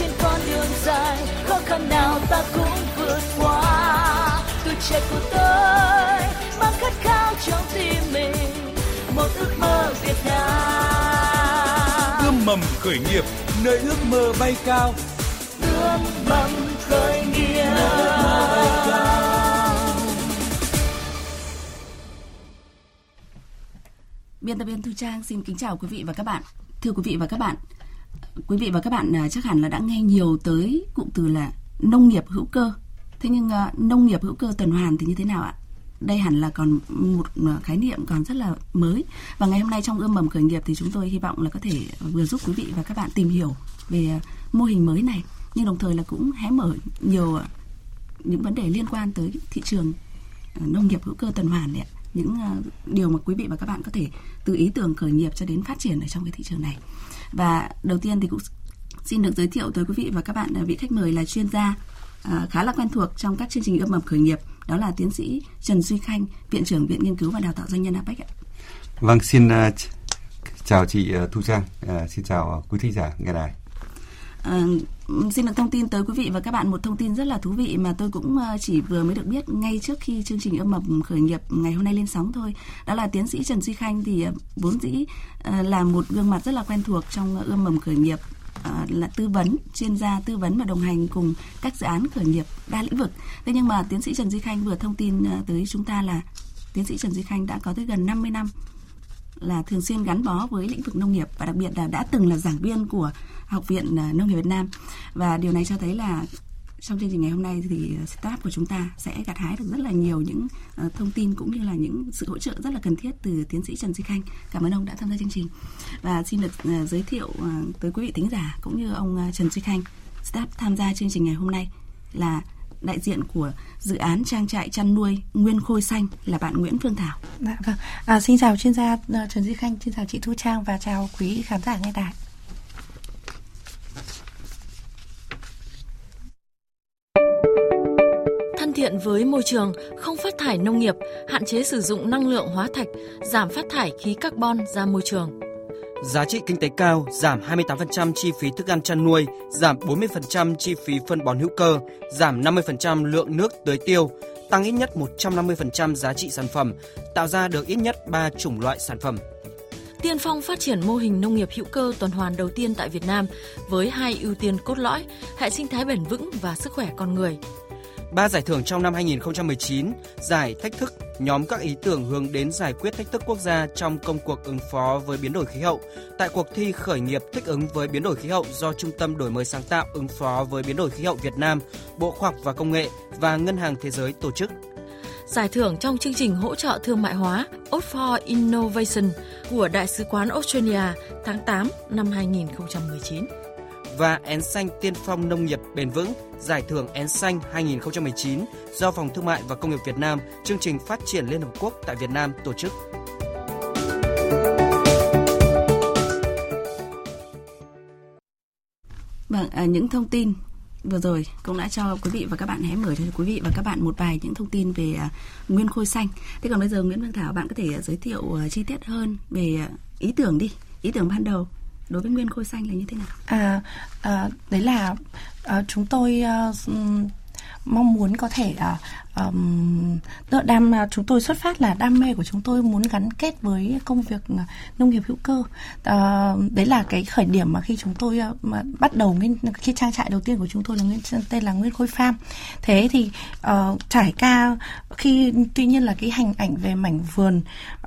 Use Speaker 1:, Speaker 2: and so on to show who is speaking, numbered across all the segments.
Speaker 1: trên con đường dài khó khăn nào ta cũng vượt qua. Tuổi trẻ của tôi mang khát khao trong tim mình một ước mơ Việt Nam.
Speaker 2: Ươm mầm khởi nghiệp nơi ước mơ bay cao.
Speaker 1: Ươm mầm khởi nghiệp.
Speaker 3: Biên tập viên Thu Trang xin kính chào quý vị và các bạn. Thưa quý vị và các bạn, quý vị và các bạn à, chắc hẳn là đã nghe nhiều tới cụm từ là nông nghiệp hữu cơ. Thế nhưng à, nông nghiệp hữu cơ tuần hoàn thì như thế nào ạ? Đây hẳn là còn một à, khái niệm còn rất là mới. Và ngày hôm nay trong ươm mầm khởi nghiệp thì chúng tôi hy vọng là có thể vừa giúp quý vị và các bạn tìm hiểu về mô hình mới này, nhưng đồng thời là cũng hé mở nhiều những vấn đề liên quan tới thị trường nông nghiệp hữu cơ tuần hoàn đấy ạ những điều mà quý vị và các bạn có thể từ ý tưởng khởi nghiệp cho đến phát triển ở trong cái thị trường này. Và đầu tiên thì cũng xin được giới thiệu tới quý vị và các bạn vị khách mời là chuyên gia uh, khá là quen thuộc trong các chương trình ươm mầm khởi nghiệp, đó là tiến sĩ Trần Duy Khanh, viện trưởng Viện Nghiên cứu và Đào tạo doanh nhân APEC ạ.
Speaker 4: Vâng, xin uh, chào chị uh, Thu Trang, uh, xin chào quý thính giả nghe đài.
Speaker 3: À, xin được thông tin tới quý vị và các bạn một thông tin rất là thú vị mà tôi cũng ờ, chỉ vừa mới được biết ngay trước khi chương trình âm mầm khởi nghiệp ngày hôm nay lên sóng thôi. Đó là tiến sĩ Trần Duy Khanh thì ờ, vốn dĩ ờ, là một gương mặt rất là quen thuộc trong ươm mầm khởi nghiệp là tư vấn, chuyên gia tư vấn và đồng hành cùng các dự án khởi nghiệp đa lĩnh vực. Thế nhưng mà tiến sĩ Trần Duy Khanh vừa thông tin tới chúng ta là tiến sĩ Trần Duy Khanh đã có tới gần 50 năm là thường xuyên gắn bó với lĩnh vực nông nghiệp và đặc biệt là đã từng là giảng viên của Học viện ờ, Nông nghiệp Việt Nam và điều này cho thấy là trong chương trình ngày hôm nay thì ờ, staff của chúng ta sẽ gặt hái được rất là nhiều những ờ, thông tin cũng như là những sự hỗ trợ rất là cần thiết từ tiến sĩ Trần Duy Khanh. Cảm ơn ông đã tham gia chương trình. Và xin được giới thiệu tới quý vị thính giả cũng như ông Trần Duy Khanh. Staff tham gia chương trình ngày hôm nay là đại diện của dự án trang trại chăn nuôi Nguyên Khôi Xanh là bạn Nguyễn Phương Thảo.
Speaker 5: Dạ vâng. À, xin chào chuyên gia uh, Trần Duy Khanh, xin chào chị Thu Trang và chào quý khán giả nghe đài.
Speaker 6: thân thiện với môi trường, không phát thải nông nghiệp, hạn chế sử dụng năng lượng hóa thạch, giảm phát thải khí carbon ra môi trường.
Speaker 7: Giá trị kinh tế cao, giảm 28% chi phí thức ăn chăn nuôi, giảm 40% chi phí phân bón hữu cơ, giảm 50% lượng nước tưới tiêu, tăng ít nhất 150% giá trị sản phẩm, tạo ra được ít nhất 3 chủng loại sản phẩm.
Speaker 6: Tiên phong phát triển mô hình nông nghiệp hữu cơ tuần hoàn đầu tiên tại Việt Nam với hai ưu tiên cốt lõi, hệ sinh thái bền vững và sức khỏe con người.
Speaker 7: Ba giải thưởng trong năm 2019, giải thách thức nhóm các ý tưởng hướng đến giải quyết thách thức quốc gia trong công cuộc ứng phó với biến đổi khí hậu tại cuộc thi khởi nghiệp thích ứng với biến đổi khí hậu do Trung tâm đổi mới sáng tạo ứng phó với biến đổi khí hậu Việt Nam, Bộ Khoa học và Công nghệ và Ngân hàng Thế giới tổ chức.
Speaker 6: Giải thưởng trong chương trình hỗ trợ thương mại hóa Oxford Innovation của Đại sứ quán Australia tháng 8 năm 2019
Speaker 7: và Én xanh tiên phong nông nghiệp bền vững, giải thưởng Én xanh 2019 do Phòng Thương mại và Công nghiệp Việt Nam, chương trình phát triển Liên Hợp Quốc tại Việt Nam tổ chức.
Speaker 3: Vâng, à, những thông tin vừa rồi cũng đã cho quý vị và các bạn hé mở cho quý vị và các bạn một vài những thông tin về à, nguyên khôi xanh. Thế còn bây giờ Nguyễn Văn Thảo bạn có thể à, giới thiệu à, chi tiết hơn về à, ý tưởng đi, ý tưởng ban đầu đối với nguyên khôi xanh là như thế nào?
Speaker 5: À, à đấy là à, chúng tôi à, mong muốn có thể à, um, đam à, chúng tôi xuất phát là đam mê của chúng tôi muốn gắn kết với công việc à, nông nghiệp hữu cơ. Uh, đấy là cái khởi điểm mà khi chúng tôi uh, bắt đầu nguyên khi trang trại đầu tiên của chúng tôi là nguyên tên là nguyên khôi farm. Thế thì uh, trải ca khi tuy nhiên là cái hình ảnh về mảnh vườn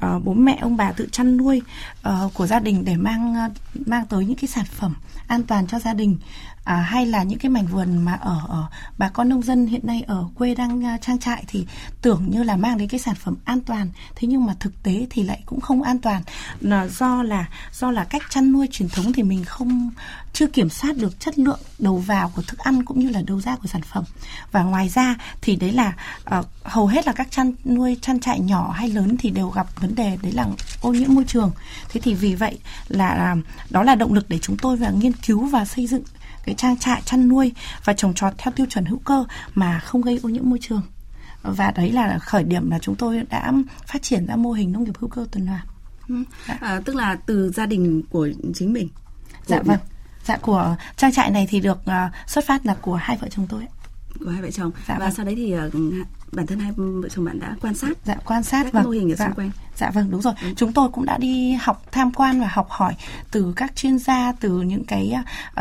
Speaker 5: uh, bố mẹ ông bà tự chăn nuôi uh, của gia đình để mang uh, mang tới những cái sản phẩm an toàn cho gia đình à, hay là những cái mảnh vườn mà ở, ở bà con nông dân hiện nay ở quê đang uh, trang trại thì tưởng như là mang đến cái sản phẩm an toàn. Thế nhưng mà thực tế thì lại cũng không an toàn. Là do là do là cách chăn nuôi truyền thống thì mình không chưa kiểm soát được chất lượng đầu vào của thức ăn cũng như là đầu ra của sản phẩm. Và ngoài ra thì đấy là uh, hầu hết là các chăn nuôi chăn trại nhỏ hay lớn thì đều gặp vấn đề đấy là ô nhiễm môi trường. Thế thì vì vậy là à, đó là động lực để chúng tôi và nghiên cứu và xây dựng cái trang trại chăn nuôi và trồng trọt theo tiêu chuẩn hữu cơ mà không gây ô nhiễm môi trường và đấy là khởi điểm là chúng tôi đã phát triển ra mô hình nông nghiệp hữu cơ tuần hoàn.
Speaker 3: Ừ. À, tức là từ gia đình của chính mình.
Speaker 5: Dạ vâng. Dạ của trang trại này thì được uh, xuất phát là của hai vợ chồng tôi.
Speaker 3: Của hai vợ chồng.
Speaker 5: Dạ
Speaker 3: và
Speaker 5: vâng.
Speaker 3: sau đấy thì uh, bản thân hai vợ chồng bạn đã quan sát
Speaker 5: Dạ quan sát
Speaker 3: các
Speaker 5: vâng.
Speaker 3: mô hình ở
Speaker 5: dạ,
Speaker 3: xung quanh.
Speaker 5: Dạ vâng đúng rồi. Chúng tôi cũng đã đi học tham quan và học hỏi từ các chuyên gia từ những cái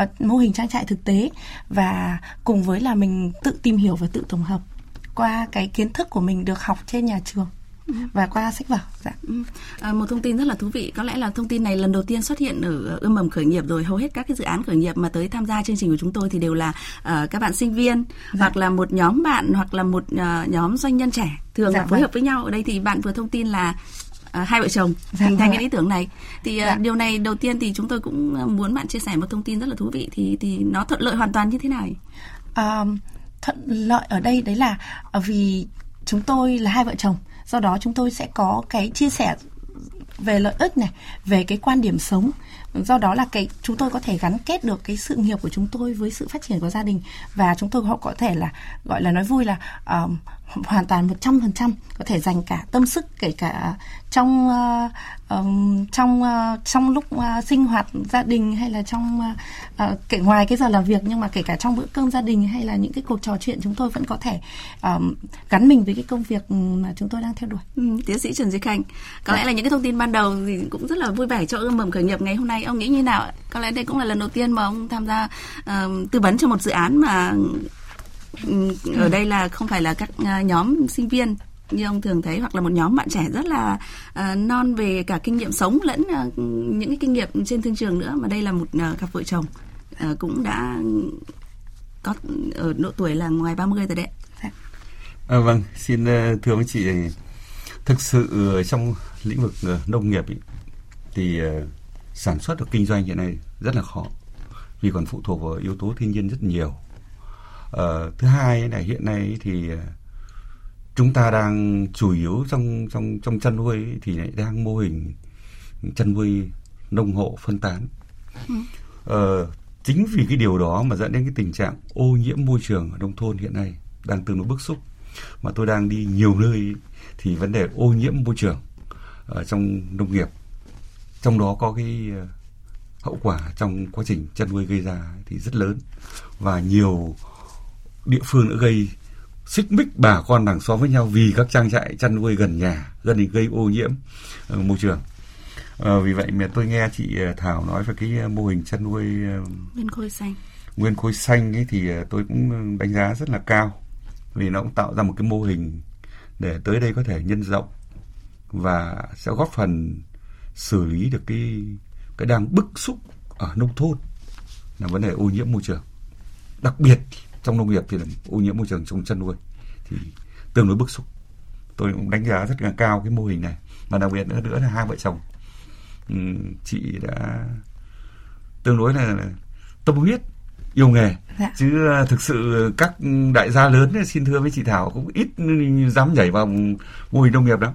Speaker 5: uh, mô hình trang trại thực tế và cùng với là mình tự tìm hiểu và tự tổng hợp qua cái kiến thức của mình được học trên nhà trường và qua sách vở. Dạ.
Speaker 3: Ừ. À, một thông tin rất là thú vị có lẽ là thông tin này lần đầu tiên xuất hiện ở ươm mầm khởi nghiệp rồi hầu hết các cái dự án khởi nghiệp mà tới tham gia chương trình của chúng tôi thì đều là uh, các bạn sinh viên hoặc là một nhóm bạn hoặc là một uh, nhóm doanh nhân trẻ thường
Speaker 5: Dạ
Speaker 3: là phối
Speaker 5: vâng.
Speaker 3: hợp với nhau ở đây thì bạn vừa thông tin là à, hai vợ chồng
Speaker 5: Dạ
Speaker 3: hình thành
Speaker 5: vâng
Speaker 3: cái ý tưởng này thì
Speaker 5: Dạ.
Speaker 3: điều này đầu tiên thì chúng tôi cũng muốn bạn chia sẻ một thông tin rất là thú vị thì thì nó thuận lợi hoàn toàn như thế nào nhỉ?
Speaker 5: À, thuận lợi ở đây đấy là ờ, vì chúng tôi là hai vợ chồng do đó chúng tôi sẽ có cái chia sẻ về lợi ích này về cái quan điểm sống. Do đó là cái chúng tôi có thể gắn kết được cái sự nghiệp của chúng tôi với sự phát triển của gia đình và chúng tôi họ có thể là gọi là nói vui là uh, hoàn toàn 100% có thể dành cả tâm sức kể cả trong uh, trong uh, trong lúc uh, sinh hoạt gia đình hay là trong uh, uh, kể ngoài cái giờ làm việc nhưng mà kể cả trong bữa cơm gia đình hay là những cái cuộc trò chuyện chúng tôi vẫn có thể um, gắn mình với cái công việc mà chúng tôi đang theo đuổi.
Speaker 3: Ừ, tiến sĩ Trần Duy Khanh có lẽ là những cái thông tin ban đầu thì cũng rất là vui vẻ cho ươm mầm khởi nghiệp ngày hôm nay ông nghĩ như nào ạ? có lẽ đây cũng là lần đầu tiên mà ông tham gia ờ, tư vấn cho một dự án mà ở đây là không phải là các ờ, nhóm sinh viên như ông thường thấy hoặc là một nhóm bạn trẻ rất là ờ, non về cả kinh nghiệm sống lẫn ờ, những cái kinh nghiệm trên thương trường nữa. Mà đây là một ờ, cặp vợ chồng ờ, cũng đã có ở độ tuổi là ngoài 30 rồi đấy
Speaker 4: À, vâng, xin ờ, thưa với chị, thực sự ở trong lĩnh vực ờ, nông nghiệp ý, thì ờ, sản xuất và kinh doanh hiện nay rất là khó vì còn phụ thuộc vào yếu tố thiên nhiên rất nhiều. Ờ, thứ hai là hiện nay thì ờ, chúng ta đang chủ yếu trong trong trong chăn nuôi thì lại đang mô hình chăn nuôi nông hộ phân tán. Ờ, chính vì cái điều đó mà dẫn đến cái tình trạng ô nhiễm môi trường ở nông thôn hiện nay đang tương đối bức xúc. Mà tôi đang đi nhiều nơi thì vấn đề ô nhiễm môi trường ở trong nông nghiệp trong đó có cái ờ, hậu quả trong quá trình chăn nuôi gây ra thì rất lớn. Và nhiều địa phương đã gây xích mích bà con làng xóm với nhau vì các trang trại chăn nuôi gần nhà gần thì gây ô nhiễm ờ, môi trường. Ờ, vì vậy mà tôi nghe chị ờ, Thảo nói về cái mô hình chăn nuôi
Speaker 3: Nguyên khôi xanh.
Speaker 4: nguyên khối xanh ấy thì tôi cũng đánh giá rất là cao vì nó cũng tạo ra một cái mô hình để tới đây có thể nhân rộng và sẽ góp phần xử lý được cái cái đang bức xúc ở nông thôn là vấn đề ô nhiễm môi trường. Đặc biệt trong nông nghiệp thì là ô nhiễm môi trường trong chăn nuôi thì tương đối bức xúc. Tôi cũng đánh giá rất là cao cái mô hình này và đặc biệt nữa nữa là hai vợ chồng. Ừm, chị đã tương đối là tâm huyết yêu nghề.
Speaker 5: Dạ.
Speaker 4: chứ à, thực sự các đại gia lớn xin thưa với chị Thảo cũng ít dám nhảy vào mô hình nông nghiệp lắm.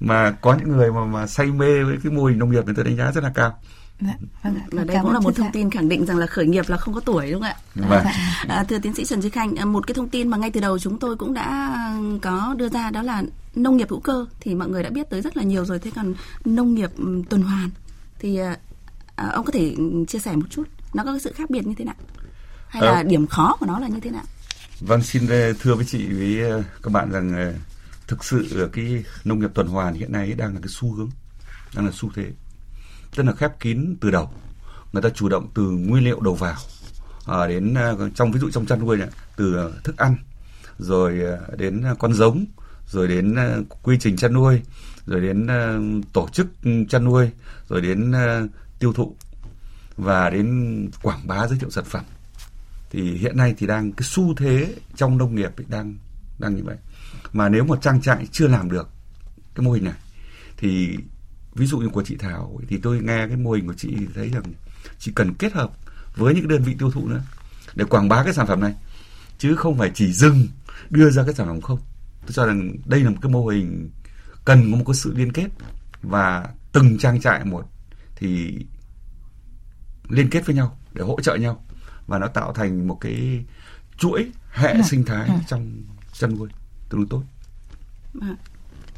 Speaker 4: Mà có những người mà mà say mê với cái mô hình nông nghiệp thì tôi đánh giá rất là cao
Speaker 5: Dạ, vâng ạ.
Speaker 3: và đây cũng là một thông tin khẳng định rằng là khởi nghiệp là không có tuổi đúng không ạ?
Speaker 4: Vâng.
Speaker 3: À, thưa tiến sĩ Trần Duy Khanh, à, một cái thông tin mà ngay từ đầu chúng tôi cũng đã có đưa ra đó là nông nghiệp hữu cơ thì mọi người đã biết tới rất là nhiều rồi. Thế còn nông nghiệp ừm, tuần hoàn thì à, à, ông có thể chia sẻ một chút nó có cái sự khác biệt như thế nào? Hay là
Speaker 4: Ờ.
Speaker 3: điểm khó của nó là như thế nào?
Speaker 4: Vâng, xin ờ, thưa với chị với ờ, các bạn rằng thực sự cái nông nghiệp tuần hoàn hiện nay đang là cái xu hướng, đang là xu thế. Tức là khép kín từ đầu. Người ta chủ động từ nguyên liệu đầu vào à, đến à, trong ví dụ trong chăn nuôi này, từ thức ăn rồi à, đến con giống rồi đến à, quy trình chăn nuôi rồi đến tổ chức chăn nuôi rồi đến tiêu thụ và đến quảng bá giới thiệu sản phẩm thì hiện nay thì đang cái xu thế trong nông nghiệp đang đang như vậy mà nếu một trang trại chưa làm được cái mô hình này thì ví dụ như của chị Thảo thì tôi nghe cái mô hình của chị thì thấy rằng chị cần kết hợp với những đơn vị tiêu thụ nữa để quảng bá cái sản phẩm này chứ không phải chỉ dừng đưa ra cái sản phẩm không. Tôi cho rằng đây là một cái mô hình cần có một cái sự liên kết và từng trang trại một thì liên kết với nhau để hỗ trợ nhau và nó tạo thành một cái chuỗi hệ sinh thái trong chăn nuôi tương đối tốt.
Speaker 3: À,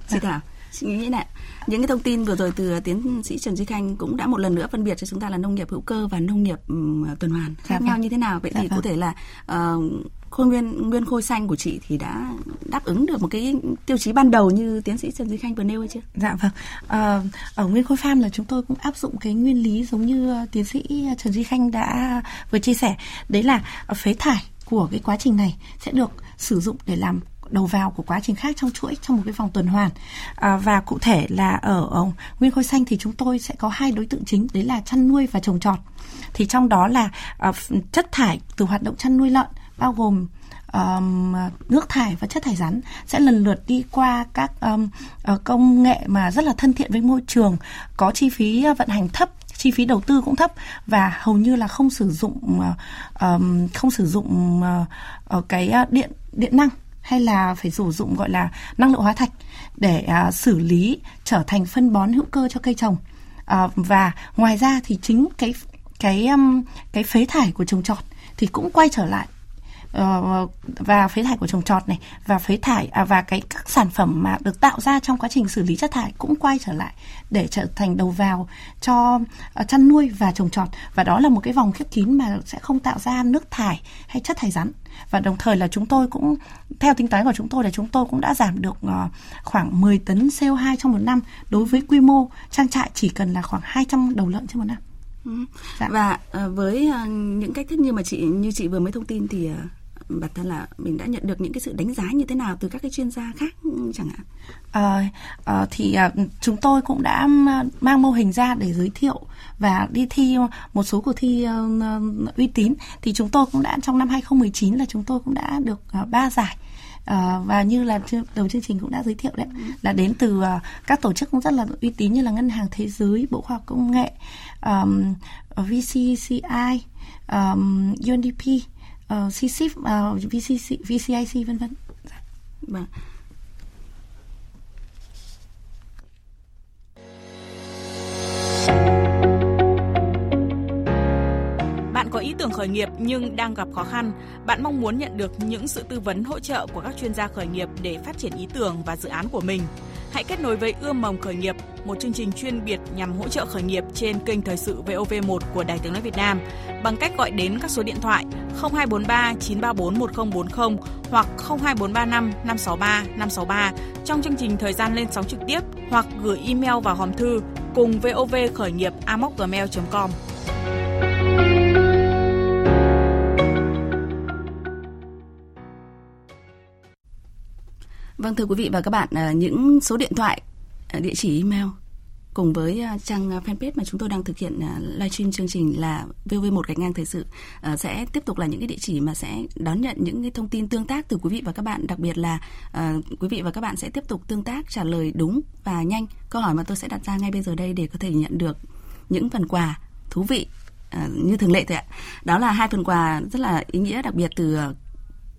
Speaker 3: chị Thảo, chị nghĩ này những cái thông tin vừa rồi từ tiến sĩ Trần Duy Khanh cũng đã một lần nữa phân biệt cho chúng ta là nông nghiệp hữu cơ và nông nghiệp um, tuần hoàn khác
Speaker 5: Dạ
Speaker 3: nhau
Speaker 5: vâng.
Speaker 3: như thế nào vậy
Speaker 5: Dạ
Speaker 3: thì
Speaker 5: vâng.
Speaker 3: thể là uh, khôi nguyên nguyên khôi xanh của chị thì đã đáp ứng được một cái tiêu chí ban đầu như tiến sĩ Trần Duy Khanh vừa nêu hay chưa?
Speaker 5: Dạ vâng. Ờ, ở Nguyên Khôi Farm là chúng tôi cũng áp dụng cái nguyên lý giống như ờ, tiến sĩ Trần Duy Khanh đã vừa chia sẻ. Đấy là phế thải của cái quá trình này sẽ được sử dụng để làm đầu vào của quá trình khác trong chuỗi trong một cái vòng tuần hoàn. À, và cụ thể là ở, ở nguyên khối xanh thì chúng tôi sẽ có hai đối tượng chính đấy là chăn nuôi và trồng trọt. Thì trong đó là à, chất thải từ hoạt động chăn nuôi lợn bao gồm um, nước thải và chất thải rắn sẽ lần lượt đi qua các um, công nghệ mà rất là thân thiện với môi trường, có chi phí ờ, vận hành thấp, chi phí đầu tư cũng thấp và hầu như là không sử dụng um, không sử dụng uh, cái điện điện năng hay là phải sử dụng gọi là năng lượng hóa thạch để à, xử lý trở thành phân bón hữu cơ cho cây trồng. à, và ngoài ra thì chính cái cái um, cái phế thải của trồng trọt thì cũng quay trở lại và phế thải của trồng trọt này và phế thải à, và cái các sản phẩm mà được tạo ra trong quá trình xử lý chất thải cũng quay trở lại để trở thành đầu vào cho uh, chăn nuôi và trồng trọt và đó là một cái vòng khép kín mà sẽ không tạo ra nước thải hay chất thải rắn và đồng thời là chúng tôi cũng theo tính toán của chúng tôi là chúng tôi cũng đã giảm được uh, khoảng 10 tấn CO2 trong một năm đối với quy mô trang trại chỉ cần là khoảng 200 đầu lợn trên một năm. Dạ.
Speaker 3: Và với những cách thức như mà chị như chị vừa mới thông tin thì bản thân là mình đã nhận được những cái sự đánh giá như thế nào từ các cái chuyên gia khác ừ, chẳng hạn?
Speaker 5: Ờ, ờ, thì ờ, chúng tôi cũng đã mang mô hình ra để giới thiệu và đi thi một số cuộc thi ờ, uy tín. Thì chúng tôi cũng đã trong năm 2019 là chúng tôi cũng đã được ba giải. Ờ, và như là đầu chương trình cũng đã giới thiệu đấy là đến từ ờ, các tổ chức cũng rất là uy tín như là ngân hàng thế giới bộ khoa học công nghệ um, VCCI um, UNDP uh, uh, VCC, VCIC vân vân
Speaker 3: Vâng.
Speaker 8: Bạn có ý tưởng khởi nghiệp nhưng đang gặp khó khăn, bạn mong muốn nhận được những sự tư vấn hỗ trợ của các chuyên gia khởi nghiệp để phát triển ý tưởng và dự án của mình. Hãy kết nối với Ươm mầm khởi nghiệp, một chương trình chuyên biệt nhằm hỗ trợ khởi nghiệp trên kênh thời sự VOV1 của Đài Tiếng nói Việt Nam bằng cách gọi đến các số điện thoại 0243 934 1040 hoặc 02435 563 563 trong chương trình thời gian lên sóng trực tiếp hoặc gửi email vào hòm thư cùng vov khởi nghiệp gmail.com.
Speaker 3: Vâng thưa quý vị và các bạn, à, những số điện thoại, à, địa chỉ email cùng với à, trang fanpage mà chúng tôi đang thực hiện live livestream chương trình là VV1 gạch ngang thời sự sẽ tiếp tục là những cái địa chỉ mà sẽ đón nhận những cái thông tin tương tác từ quý vị và các bạn, đặc biệt là quý vị và các bạn sẽ tiếp tục tương tác trả lời đúng và nhanh câu hỏi mà tôi sẽ đặt ra ngay bây giờ đây để có thể nhận được những phần quà thú vị như thường lệ thôi ạ. Đó là hai phần quà rất là ý nghĩa đặc biệt từ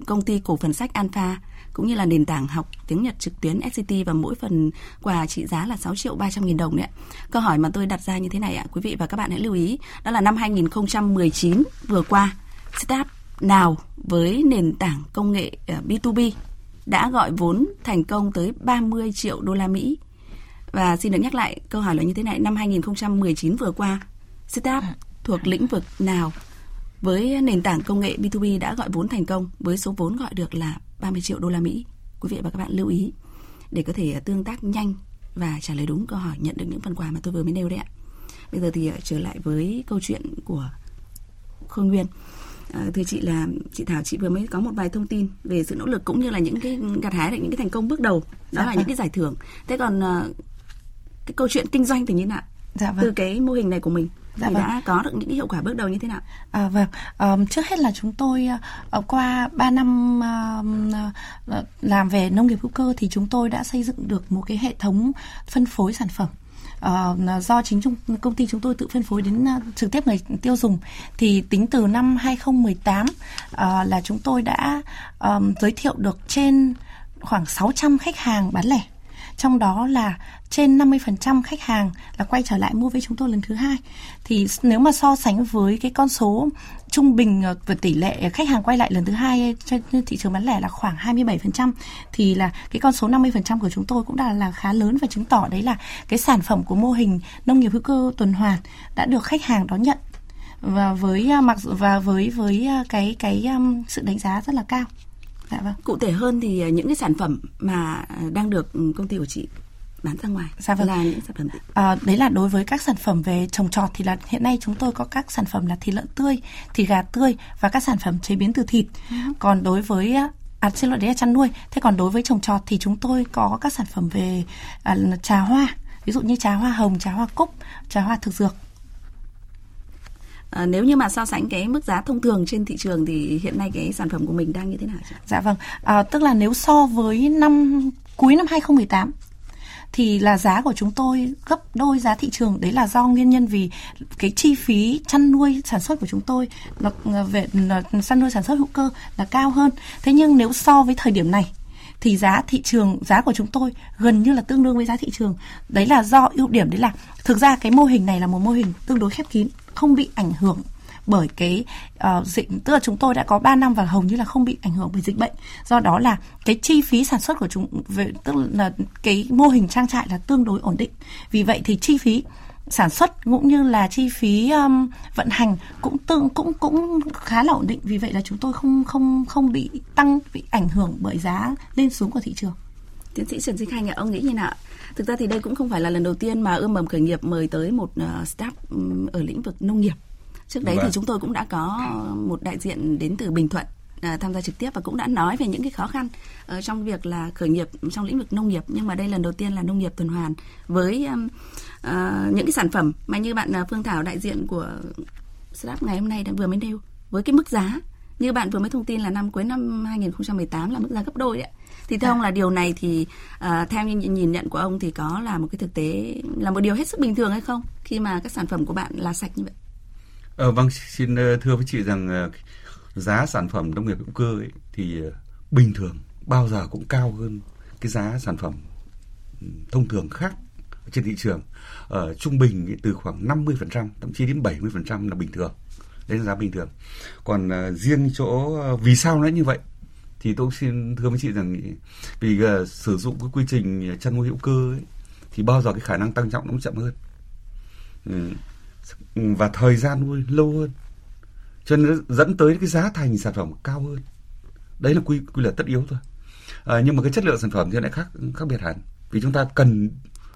Speaker 3: công ty cổ phần sách Alpha cũng như là nền tảng học tiếng Nhật trực tuyến SCT và mỗi phần quà trị giá là 6 triệu 300 nghìn đồng đấy ạ. Câu hỏi mà tôi đặt ra như thế này ạ, quý vị và các bạn hãy lưu ý, đó là năm 2019 vừa qua, startup nào với nền tảng công nghệ ờ, B2B đã gọi vốn thành công tới 30 triệu đô la Mỹ. Và xin được nhắc lại câu hỏi là như thế này, năm 2019 vừa qua, startup thuộc lĩnh vực nào với nền tảng công nghệ B2B đã gọi vốn thành công với số vốn gọi được là 30 triệu đô la Mỹ. Quý vị và các bạn lưu ý để có thể tương tác nhanh và trả lời đúng câu hỏi nhận được những phần quà mà tôi vừa mới nêu đấy ạ. Bây giờ thì ờ, trở lại với câu chuyện của Khôi Nguyên. À, thưa chị là chị Thảo chị vừa mới có một vài thông tin về sự nỗ lực cũng như là những cái gặt hái được những cái thành công bước đầu đó
Speaker 5: Dạ
Speaker 3: là những cái giải thưởng. Thế còn cái câu chuyện kinh doanh thì như thế nào?
Speaker 5: Dạ vâng.
Speaker 3: Từ cái mô hình này của mình
Speaker 5: Dạ
Speaker 3: thì
Speaker 5: vâng.
Speaker 3: đã có được những cái hiệu quả bước đầu như thế nào?
Speaker 5: À, vâng, Ờm, trước hết là chúng tôi ờ, qua 3 năm ờ, làm về nông nghiệp hữu cơ thì chúng tôi đã xây dựng được một cái hệ thống phân phối sản phẩm. Ờ, do chính trung, công ty chúng tôi tự phân phối đến ờ, trực tiếp người tiêu dùng thì tính từ năm 2018 ờ, là chúng tôi đã ờm, giới thiệu được trên khoảng 600 khách hàng bán lẻ trong đó là trên 50% khách hàng là quay trở lại mua với chúng tôi lần thứ hai. Thì nếu mà so sánh với cái con số trung bình ờ, về tỷ lệ khách hàng quay lại lần thứ hai ờ, trên thị trường bán lẻ là khoảng 27% thì là cái con số 50% của chúng tôi cũng đã là khá lớn và chứng tỏ đấy là cái sản phẩm của mô hình nông nghiệp hữu cơ tuần hoàn đã được khách hàng đón nhận và với ờ, mặc và với với cái cái sự đánh giá rất là cao.
Speaker 3: Dạ vâng. Cụ thể hơn thì à, những cái sản phẩm mà đang được công ty của chị bán ra ngoài
Speaker 5: dạ vâng.
Speaker 3: là những sản phẩm
Speaker 5: à, đấy là đối với các sản phẩm về trồng trọt thì là hiện nay chúng tôi có các sản phẩm là thịt lợn tươi thịt gà tươi và các sản phẩm chế biến từ thịt ừ. còn đối với à xin lỗi đấy là chăn nuôi thế còn đối với trồng trọt thì chúng tôi có các sản phẩm về à, trà hoa ví dụ như trà hoa hồng trà hoa cúc trà hoa thực dược
Speaker 3: À, nếu như mà so sánh cái mức giá thông thường trên thị trường thì hiện nay cái sản phẩm của mình đang như thế nào?
Speaker 5: Dạ vâng, à, tức là nếu so với năm cuối năm 2018 thì là giá của chúng tôi gấp đôi giá thị trường. Đấy là do nguyên nhân vì cái chi phí chăn nuôi sản xuất của chúng tôi nó ờ, về chăn nuôi sản xuất hữu cơ là cao hơn. Thế nhưng nếu so với thời điểm này thì giá thị trường giá của chúng tôi gần như là tương đương với giá thị trường. Đấy là do ưu điểm. Đấy là thực ra cái mô hình này là một mô hình tương đối khép kín không bị ảnh hưởng bởi cái uh, dịch tức là chúng tôi đã có 3 năm và hầu như là không bị ảnh hưởng bởi dịch bệnh. Do đó là cái chi phí sản xuất của chúng về tức là cái mô hình trang trại là tương đối ổn định. Vì vậy thì chi phí sản xuất cũng như là chi phí um, vận hành cũng tương cũng cũng khá là ổn định. Vì vậy là chúng tôi không không không bị tăng bị ảnh hưởng bởi giá lên xuống của thị trường.
Speaker 3: Tiến sĩ Trần Duy Khanh ạ, ông nghĩ như nào? Thực ra thì đây cũng không phải là lần đầu tiên mà ươm mầm khởi nghiệp mời tới một uh, staff ở lĩnh vực nông nghiệp. Trước đấy vâng. thì chúng tôi cũng đã có một đại diện đến từ Bình Thuận à, tham gia trực tiếp và cũng đã nói về những cái khó khăn ở trong việc là khởi nghiệp trong lĩnh vực nông nghiệp nhưng mà đây lần đầu tiên là nông nghiệp tuần hoàn với um, uh, những cái sản phẩm mà như bạn uh, Phương Thảo đại diện của startup ngày hôm nay đã vừa mới nêu với cái mức giá như bạn vừa mới thông tin là năm cuối năm 2018 là mức giá gấp đôi đấy thì theo à. ông là điều này thì uh, theo như nhìn nhận của ông thì có là một cái thực tế là một điều hết sức bình thường hay không khi mà các sản phẩm của bạn là sạch như vậy?
Speaker 4: Ờ, vâng xin thưa với chị rằng uh, giá sản phẩm nông nghiệp hữu cơ ấy, thì uh, bình thường bao giờ cũng cao hơn cái giá sản phẩm ừ, thông thường khác trên thị trường ở uh, trung bình từ khoảng 50% thậm chí đến 70% là bình thường đấy là giá bình thường còn uh, riêng chỗ uh, vì sao nó như vậy thì tôi xin thưa với chị rằng vì uh, sử dụng cái quy trình à, chăn nuôi hữu cơ ấy, thì bao giờ cái khả năng tăng trọng nó cũng chậm hơn. Ừ. và thời gian nuôi lâu hơn. Cho nên nó dẫn tới cái giá thành sản phẩm cao hơn. Đấy là quy quy luật tất yếu thôi. À, nhưng mà cái chất lượng sản phẩm thì lại khác khác biệt hẳn. Vì chúng ta cần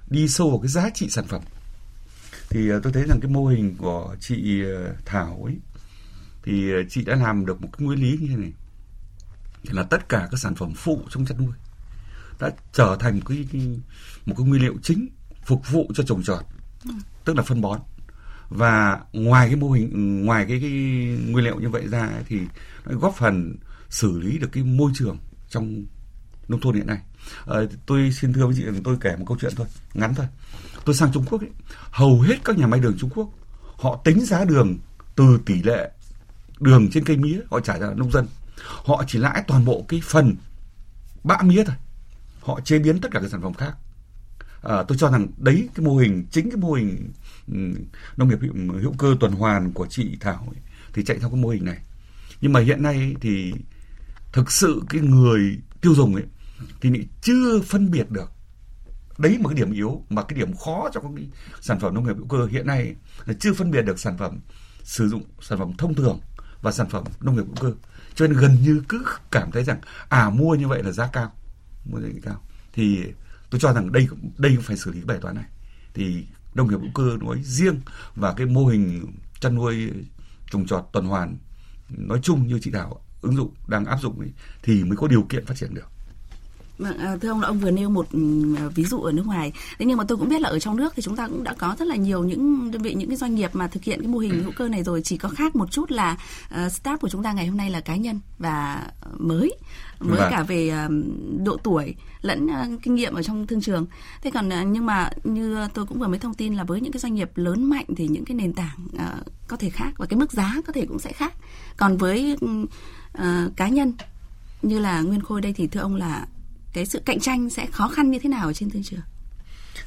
Speaker 4: đi sâu vào cái giá trị sản phẩm. Thì à, tôi thấy rằng cái mô hình của chị Thảo ấy thì chị đã làm được một cái nguyên lý như thế này là tất cả các sản phẩm phụ trong chăn nuôi đã trở thành cái, cái một cái nguyên liệu chính phục vụ cho trồng trọt ừ. tức là phân bón. Và ngoài cái mô hình ngoài cái, cái nguyên liệu như vậy ra thì nó góp phần xử lý được cái môi trường trong nông thôn hiện nay. À, tôi xin thưa với chị tôi kể một câu chuyện thôi ngắn thôi. Tôi sang Trung Quốc ấy, hầu hết các nhà máy đường Trung Quốc họ tính giá đường từ tỷ lệ đường trên cây mía họ trả cho nông dân họ chỉ lãi toàn bộ cái phần bã mía thôi. Họ chế biến tất cả các sản phẩm khác. À, tôi cho rằng đấy cái mô hình chính cái mô hình um, nông nghiệp hữu, hữu cơ tuần hoàn của chị Thảo ấy, thì chạy theo cái mô hình này. Nhưng mà hiện nay thì thực sự cái người tiêu dùng ấy thì chưa phân biệt được. Đấy một cái điểm yếu mà cái điểm khó cho cái sản phẩm nông nghiệp hữu cơ hiện nay là chưa phân biệt được sản phẩm sử dụng sản phẩm thông thường và sản phẩm nông nghiệp hữu cơ cho nên gần như cứ cảm thấy rằng à mua như vậy là giá cao mua giá cao. Thì tôi cho rằng đây đây phải xử lý bài toán này. Thì nông nghiệp hữu cơ nói riêng và cái mô hình chăn nuôi trồng trọt tuần hoàn nói chung như chị Đào ứng dụng đang áp dụng ấy, thì mới có điều kiện phát triển được.
Speaker 3: Vâng, à, thưa ông là ông vừa nêu một ừ, ví dụ ở nước ngoài. Thế nhưng mà tôi cũng biết là ở trong nước thì chúng ta cũng đã có rất là nhiều những đơn vị những cái doanh nghiệp mà thực hiện cái mô hình hữu cơ này rồi chỉ có khác một chút là uh, staff của chúng ta ngày hôm nay là cá nhân và mới mới vâng. cả về uh, độ tuổi lẫn uh, kinh nghiệm ở trong thương trường. Thế còn uh, nhưng mà như tôi cũng vừa mới thông tin là với những cái doanh nghiệp lớn mạnh thì những cái nền tảng uh, có thể khác và cái mức giá có thể cũng sẽ khác. Còn với uh, cá nhân như là Nguyên Khôi đây thì thưa ông là cái sự cạnh tranh sẽ khó khăn như thế nào ở trên thị trường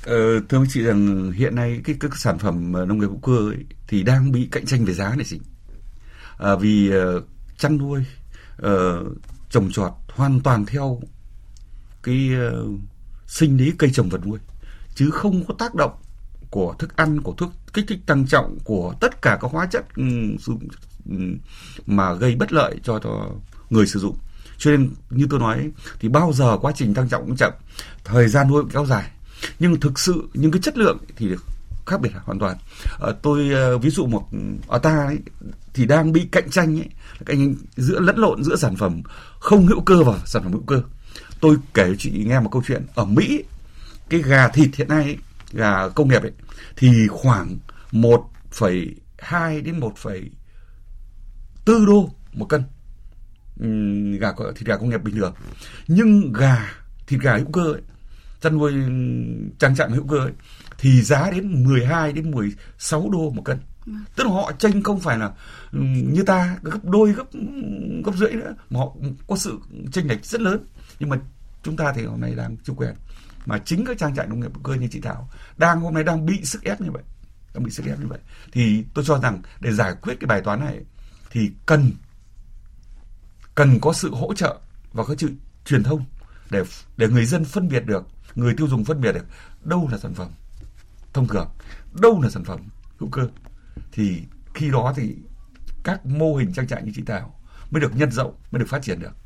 Speaker 4: Ờ, thưa chị rằng hiện nay cái các sản phẩm ờ, nông nghiệp hữu cơ ấy, thì đang bị cạnh tranh về giá này chị. À, vì uh, chăn nuôi uh, trồng trọt hoàn toàn theo cái uh, sinh lý cây trồng vật nuôi chứ không có tác động của thức ăn của thuốc kích thích tăng trọng của tất cả các hóa chất um, mà gây bất lợi cho, cho người sử dụng cho nên như tôi nói thì bao giờ quá trình tăng trọng cũng chậm thời gian nuôi kéo dài. Nhưng thực sự những cái chất lượng thì khác biệt hoàn toàn. À, tôi ờ, ví dụ một ừ, ở ta ấy, thì đang bị cạnh tranh ấy cạnh giữa lẫn lộn giữa sản phẩm không hữu cơ và sản phẩm hữu cơ. Tôi kể cho chị nghe một câu chuyện. Ở mỹ cái gà thịt hiện nay ấy, gà công nghiệp ấy thì khoảng 1,2 đến 1,4 đô một cân gà thịt gà công nghiệp bình thường nhưng gà thịt gà hữu cơ ấy, chăn nuôi trang trại hữu cơ ấy, thì giá đến 12 đến 16 đô một cân. Tức là họ tranh không phải là như ta gấp đôi gấp gấp rưỡi nữa mà họ có sự tranh lệch rất lớn. Nhưng mà chúng ta thì hôm nay đang chủ quyền mà chính các trang trại nông nghiệp hữu cơ như chị Thảo đang hôm nay đang bị sức ép như vậy đang bị sức ép như vậy thì tôi cho rằng để giải quyết cái bài toán này thì cần cần có sự hỗ trợ và có sự truyền thông để để người dân phân biệt được, người tiêu dùng phân biệt được đâu là sản phẩm thông thường, đâu là sản phẩm hữu cơ thì khi đó thì các mô hình trang trại như chị Thảo mới được nhân rộng, mới được phát triển được.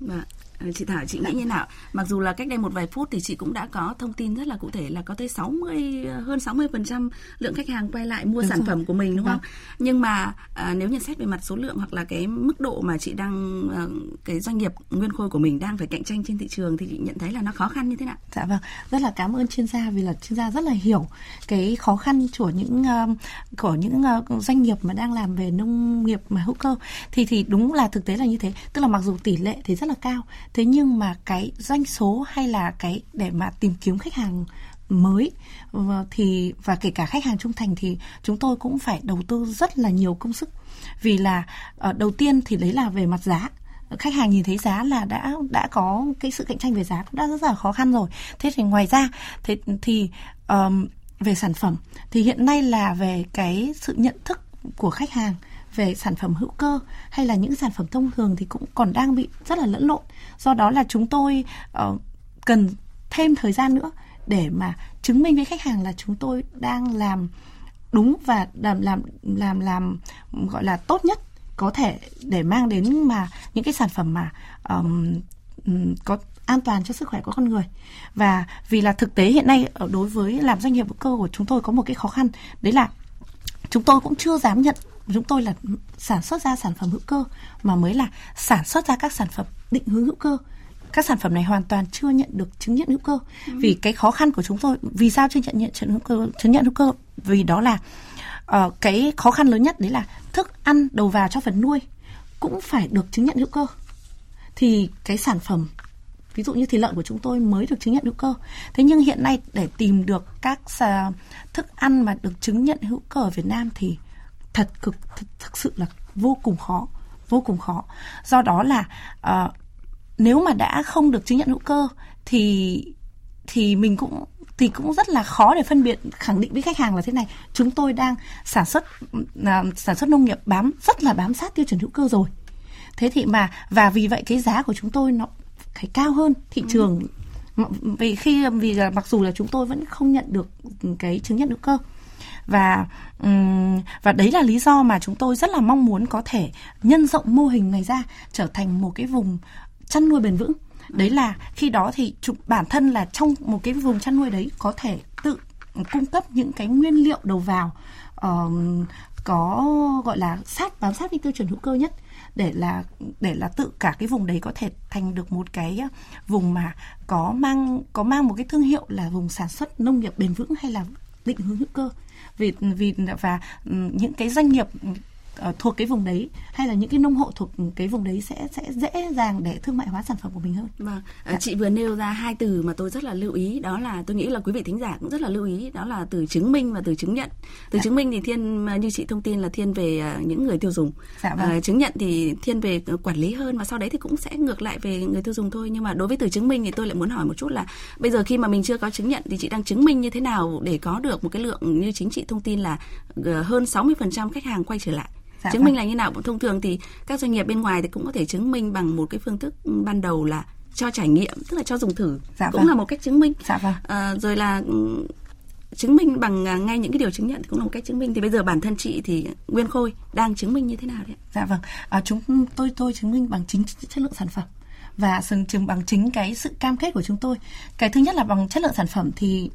Speaker 3: Vâng. Ờ, chị Thảo chị nghĩ như nào? Mặc dù là cách đây một vài phút thì chị cũng đã có thông tin rất là cụ thể là có tới 60 hơn 60% lượng khách hàng quay lại mua đúng sản rồi. phẩm của mình đúng không? Vâng. Nhưng mà à, nếu nhận xét về mặt số lượng hoặc là cái mức độ mà chị đang cái doanh nghiệp nguyên khôi của mình đang phải cạnh tranh trên thị trường thì chị nhận thấy là nó khó khăn như thế nào?
Speaker 5: Dạ vâng, rất là cảm ơn chuyên gia vì là chuyên gia rất là hiểu cái khó khăn của những của những doanh nghiệp mà đang làm về nông nghiệp mà hữu cơ thì thì đúng là thực tế là như thế, tức là mặc dù tỷ lệ thì rất là cao thế nhưng mà cái doanh số hay là cái để mà tìm kiếm khách hàng mới thì và kể cả khách hàng trung thành thì chúng tôi cũng phải đầu tư rất là nhiều công sức. Vì là ờ, đầu tiên thì đấy là về mặt giá. Khách hàng nhìn thấy giá là đã đã có cái sự cạnh tranh về giá cũng đã rất là khó khăn rồi. Thế thì ngoài ra thế thì um, về sản phẩm thì hiện nay là về cái sự nhận thức của khách hàng về sản phẩm hữu cơ hay là những sản phẩm thông thường thì cũng còn đang bị rất là lẫn lộn. Do đó là chúng tôi uh, cần thêm thời gian nữa để mà chứng minh với khách hàng là chúng tôi đang làm đúng và làm làm làm làm gọi là tốt nhất có thể để mang đến mà những cái sản phẩm mà um, có an toàn cho sức khỏe của con người. Và vì là thực tế hiện nay ở đối với làm doanh nghiệp hữu cơ của chúng tôi có một cái khó khăn đấy là chúng tôi cũng chưa dám nhận chúng tôi là sản xuất ra sản phẩm hữu cơ mà mới là sản xuất ra các sản phẩm định hướng hữu cơ. Các sản phẩm này hoàn toàn chưa nhận được chứng nhận hữu cơ. Ừ. vì cái khó khăn của chúng tôi vì sao chưa nhận nhận chứng hữu cơ chứng nhận hữu cơ? Vì đó là uh, cái khó khăn lớn nhất đấy là thức ăn đầu vào cho vật nuôi cũng phải được chứng nhận hữu cơ. Thì cái sản phẩm ví dụ như thịt lợn của chúng tôi mới được chứng nhận hữu cơ. Thế nhưng hiện nay để tìm được các thức ăn mà được chứng nhận hữu cơ ở Việt Nam thì thật cực thực, thực sự là vô cùng khó vô cùng khó. Do đó là uh, nếu mà đã không được chứng nhận hữu cơ thì thì mình cũng thì cũng rất là khó để phân biệt khẳng định với khách hàng là thế này. Chúng tôi đang sản xuất uh, sản xuất nông nghiệp bám rất là bám sát tiêu chuẩn hữu cơ rồi. Thế thì mà và vì vậy cái giá của chúng tôi nó phải cao hơn thị ừ. trường. Vì khi vì là mặc dù là chúng tôi vẫn không nhận được cái chứng nhận hữu cơ và và đấy là lý do mà chúng tôi rất là mong muốn có thể nhân rộng mô hình này ra trở thành một cái vùng chăn nuôi bền vững. Đấy là khi đó thì chúng bản thân là trong một cái vùng chăn nuôi đấy có thể tự cung cấp những cái nguyên liệu đầu vào uh, có gọi là sát bám sát với tiêu chuẩn hữu cơ nhất để là để là tự cả cái vùng đấy có thể thành được một cái vùng mà có mang có mang một cái thương hiệu là vùng sản xuất nông nghiệp bền vững hay là định hướng hữu cơ vì vì và ừ, những cái doanh nghiệp uh, thuộc cái vùng đấy hay là những cái nông hộ thuộc cái vùng đấy sẽ sẽ dễ dàng để thương mại hóa sản phẩm của mình hơn.
Speaker 3: Vâng, dạ. chị vừa nêu ra hai từ mà tôi rất là lưu ý đó là tôi nghĩ là quý vị thính giả cũng rất là lưu ý đó là từ chứng minh và từ chứng nhận. Từ dạ. chứng minh thì thiên như chị thông tin là thiên về những người tiêu dùng. Dạ vâng. uh, chứng nhận thì thiên về quản lý hơn và sau đấy thì cũng sẽ ngược lại về người tiêu dùng thôi nhưng mà đối với từ chứng minh thì tôi lại muốn hỏi một chút là bây giờ khi mà mình chưa có chứng nhận thì chị đang chứng minh như thế nào để có được một cái lượng như chính chị thông tin là hơn 60% khách hàng quay trở lại Dạ chứng vâng. minh là như nào? Thông thường thì các doanh nghiệp bên ngoài thì cũng có thể chứng minh bằng một cái phương thức ban đầu là cho trải nghiệm tức là cho dùng thử. Dạ cũng vâng. là một cách chứng minh. Dạ vâng. à, rồi là ừ, chứng minh bằng à, ngay những cái điều chứng nhận thì cũng là một cách chứng minh. Thì bây giờ bản thân chị thì Nguyên Khôi đang chứng minh như thế nào đấy
Speaker 5: dạ vâng. À, chúng tôi tôi chứng minh bằng chính chất lượng sản phẩm và sừng chứng bằng chính cái sự cam kết của chúng tôi. Cái thứ nhất là bằng chất lượng sản phẩm thì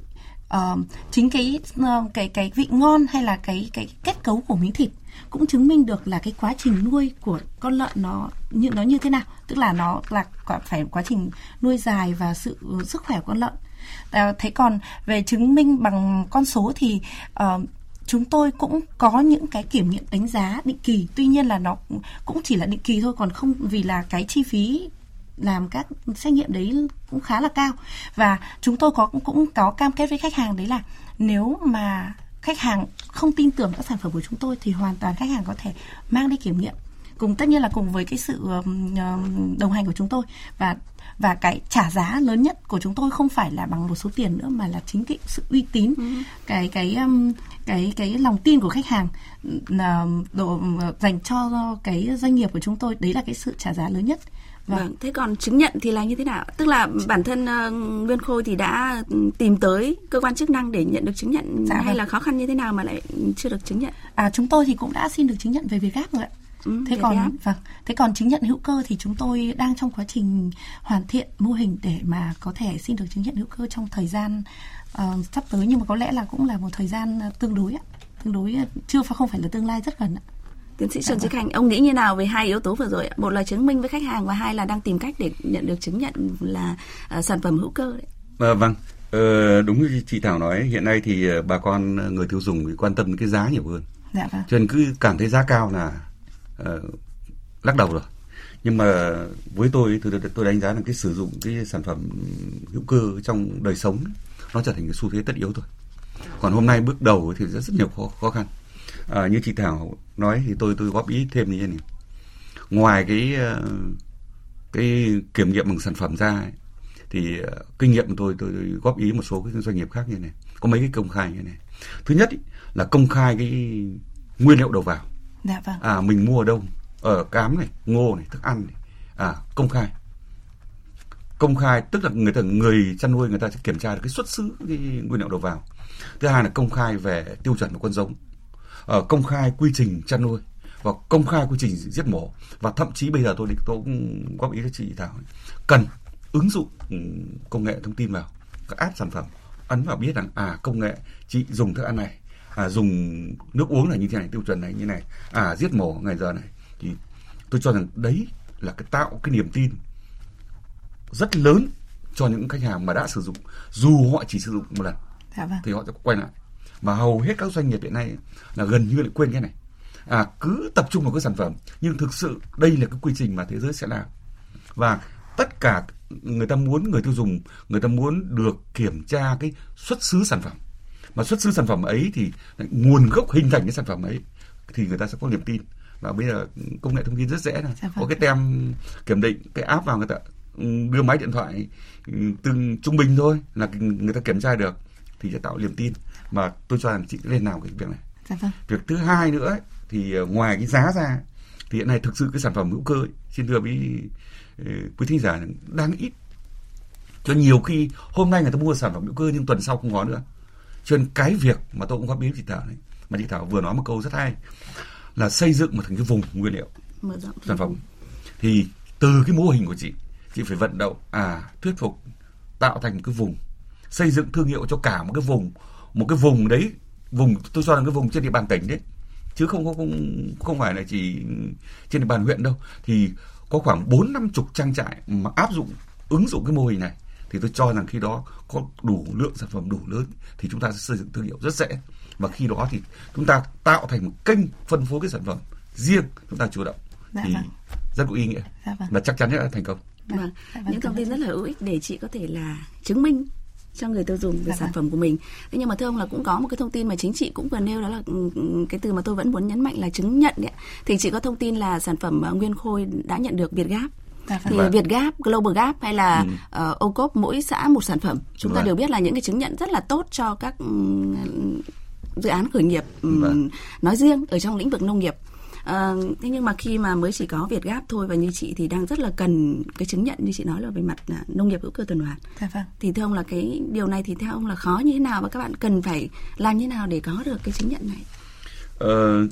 Speaker 5: uh, chính cái uh, cái cái vị ngon hay là cái cái kết cấu của miếng thịt cũng chứng minh được là cái quá trình nuôi của con lợn nó như nó như thế nào. Tức là nó là phải quá trình nuôi dài và sự ừ, sức khỏe của con lợn. À, thế còn về chứng minh bằng con số thì uh, chúng tôi cũng có những cái kiểm nghiệm đánh giá định kỳ. Tuy nhiên là nó cũng chỉ là định kỳ thôi còn không vì là cái chi phí làm các xét nghiệm đấy cũng khá là cao. Và chúng tôi có cũng có cam kết với khách hàng đấy là nếu mà khách hàng không tin tưởng các sản phẩm của chúng tôi thì hoàn toàn khách hàng có thể mang đi kiểm nghiệm. Cùng tất nhiên là cùng với cái sự đồng hành của chúng tôi. Và và cái trả giá lớn nhất của chúng tôi không phải là bằng một số tiền nữa mà là chính cái sự uy tín ừ. cái cái cái cái lòng tin của khách hàng là độ dành cho cái doanh nghiệp của chúng tôi. Đấy là cái sự trả giá lớn nhất
Speaker 3: Vâng. vâng. Thế còn chứng nhận thì là như thế nào? Tức là bản thân uh, Nguyên Khôi thì đã tìm tới cơ quan chức năng để nhận được chứng nhận dạ, hay vâng. là khó khăn như thế nào mà lại chưa được chứng nhận?
Speaker 5: À chúng tôi thì cũng đã xin được chứng nhận về Việt Gáp rồi ạ. Ừ, thế còn áp. vâng, thế còn chứng nhận hữu cơ thì chúng tôi đang trong quá trình hoàn thiện mô hình để mà có thể xin được chứng nhận hữu cơ trong thời gian uh, sắp tới nhưng mà có lẽ là cũng là một thời gian tương đối ạ, tương đối chưa không phải là tương lai rất gần ạ.
Speaker 3: Tiến sĩ Trần Duy Khanh, ông nghĩ như nào về hai yếu tố vừa rồi? Một là chứng minh với khách hàng và hai là đang tìm cách để nhận được chứng nhận là uh, sản phẩm hữu cơ đấy.
Speaker 4: À, vâng, ờ, đúng như chị Thảo nói, hiện nay thì ờ, bà con ờ, người tiêu dùng thì quan tâm đến cái giá nhiều hơn. Dạ vâng. Cho nên cứ cảm thấy giá cao là uh, lắc đầu rồi. Nhưng mà với tôi thì tôi đánh giá là cái sử dụng cái sản phẩm hữu cơ trong đời sống nó trở thành cái xu thế tất yếu thôi. Còn hôm nay bước đầu thì rất rất nhiều khó, khó khăn à, như chị Thảo nói thì tôi tôi góp ý thêm như thế này. Ngoài cái ờ, cái kiểm nghiệm bằng sản phẩm ra ấy, thì ờ, kinh nghiệm của tôi, tôi tôi góp ý một số cái doanh nghiệp khác như này. Có mấy cái công khai như này. Thứ nhất ý, là công khai cái nguyên liệu đầu vào. Dạ, vâng. à mình mua ở đâu? Ở cám này ngô này thức ăn này. À công khai. Công khai tức là người ta người chăn nuôi người ta sẽ kiểm tra được cái xuất xứ cái nguyên liệu đầu vào. Thứ hai là công khai về tiêu chuẩn của con giống uh, công khai quy trình chăn nuôi và công khai quy trình giết mổ. Và thậm chí bây giờ tôi tôi cũng góp ý cho chị Thảo cần ứng dụng ừ, công nghệ thông tin vào các app sản phẩm. Ấn vào biết rằng à công nghệ chị dùng thức ăn này à, dùng nước uống là như thế này tiêu chuẩn này như này à giết mổ ngày giờ này. Thì tôi cho rằng đấy là cái tạo cái niềm tin rất lớn cho những khách hàng mà đã sử dụng dù họ chỉ sử dụng một lần dạ vâng. thì họ sẽ quay lại mà hầu hết các doanh nghiệp hiện nay là gần như lại quên cái này. À cứ tập trung vào cái sản phẩm nhưng thực sự đây là cái quy trình mà thế giới sẽ làm. Và tất cả người ta muốn người tiêu dùng người ta muốn được kiểm tra cái xuất xứ sản phẩm. Mà xuất xứ sản phẩm ấy thì nguồn gốc hình thành cái sản phẩm ấy thì người ta sẽ có niềm tin. Và bây giờ công nghệ thông tin rất dễ này. Dạ có vâng. cái tem kiểm định cái app vào người ta ừ, đưa máy điện thoại ừ, từng trung bình thôi là người ta kiểm tra được thì sẽ tạo niềm tin mà tôi cho rằng chị lên nào cái việc này. Dạ vâng. việc thứ hai nữa ấy, thì ờ, ngoài cái giá ra thì hiện nay thực sự cái sản phẩm hữu cơ ấy, xin thưa với ờ, quý thính giả đang ít. Cho nhiều khi hôm nay người ta mua sản phẩm hữu cơ nhưng tuần sau không có nữa. Cho nên cái việc mà tôi cũng có biết chị Thảo này mà chị Thảo vừa nói một câu rất hay là xây dựng một thành cái vùng nguyên liệu sản phẩm. thì từ cái mô hình của chị chị phải vận động à thuyết phục tạo thành một cái vùng xây dựng thương hiệu cho cả một cái vùng một cái vùng đấy vùng tôi cho rằng cái vùng trên địa bàn tỉnh đấy chứ không không không phải là chỉ trên địa bàn huyện đâu. Thì có khoảng bốn năm chục trang trại mà áp dụng ứng dụng cái mô hình này. Thì tôi cho rằng khi đó có đủ lượng sản phẩm đủ lớn thì chúng ta sẽ xây dựng thương hiệu rất dễ. Và khi đó thì chúng ta tạo thành một kênh phân phối cái sản phẩm riêng chúng ta chủ động.
Speaker 5: Dạ
Speaker 4: thì
Speaker 5: vâng.
Speaker 4: rất có ý nghĩa.
Speaker 5: Dạ vâng.
Speaker 4: và chắc chắn sẽ thành công.
Speaker 3: Vâng.
Speaker 5: Dạ vâng,
Speaker 3: Những thông tin rất là hữu ích để chị có thể là chứng minh cho người tiêu dùng về
Speaker 5: Dạ
Speaker 3: sản
Speaker 5: vâng.
Speaker 3: phẩm của mình. Thế nhưng mà thưa ông là cũng có một cái thông tin mà chính chị cũng vừa nêu đó là ừ, ừ, cái từ mà tôi vẫn muốn nhấn mạnh là chứng nhận đấy. Thì chị có thông tin là sản phẩm ờ, Nguyên Khôi đã nhận được Việt Gap.
Speaker 5: Dạ vâng.
Speaker 3: Thì
Speaker 4: Vâng.
Speaker 3: Việt Gap, Global Gap hay là ừ. OCOP mỗi xã một sản phẩm, chúng ta
Speaker 4: Vâng.
Speaker 3: đều biết là những cái chứng nhận rất là tốt cho các ừm, dự án khởi nghiệp ừm,
Speaker 4: Vâng.
Speaker 3: nói riêng ở trong lĩnh vực nông nghiệp. Ờ, thế nhưng mà khi mà mới chỉ có Việt Gap thôi và như chị thì đang rất là cần cái chứng nhận như chị nói là về mặt à, nông nghiệp hữu cơ tuần hoàn.
Speaker 5: Dạ vâng.
Speaker 3: Thì thưa ông là cái điều này thì theo ông là khó như thế nào và các bạn cần phải làm như thế nào để có được cái chứng nhận này?
Speaker 4: Ờ,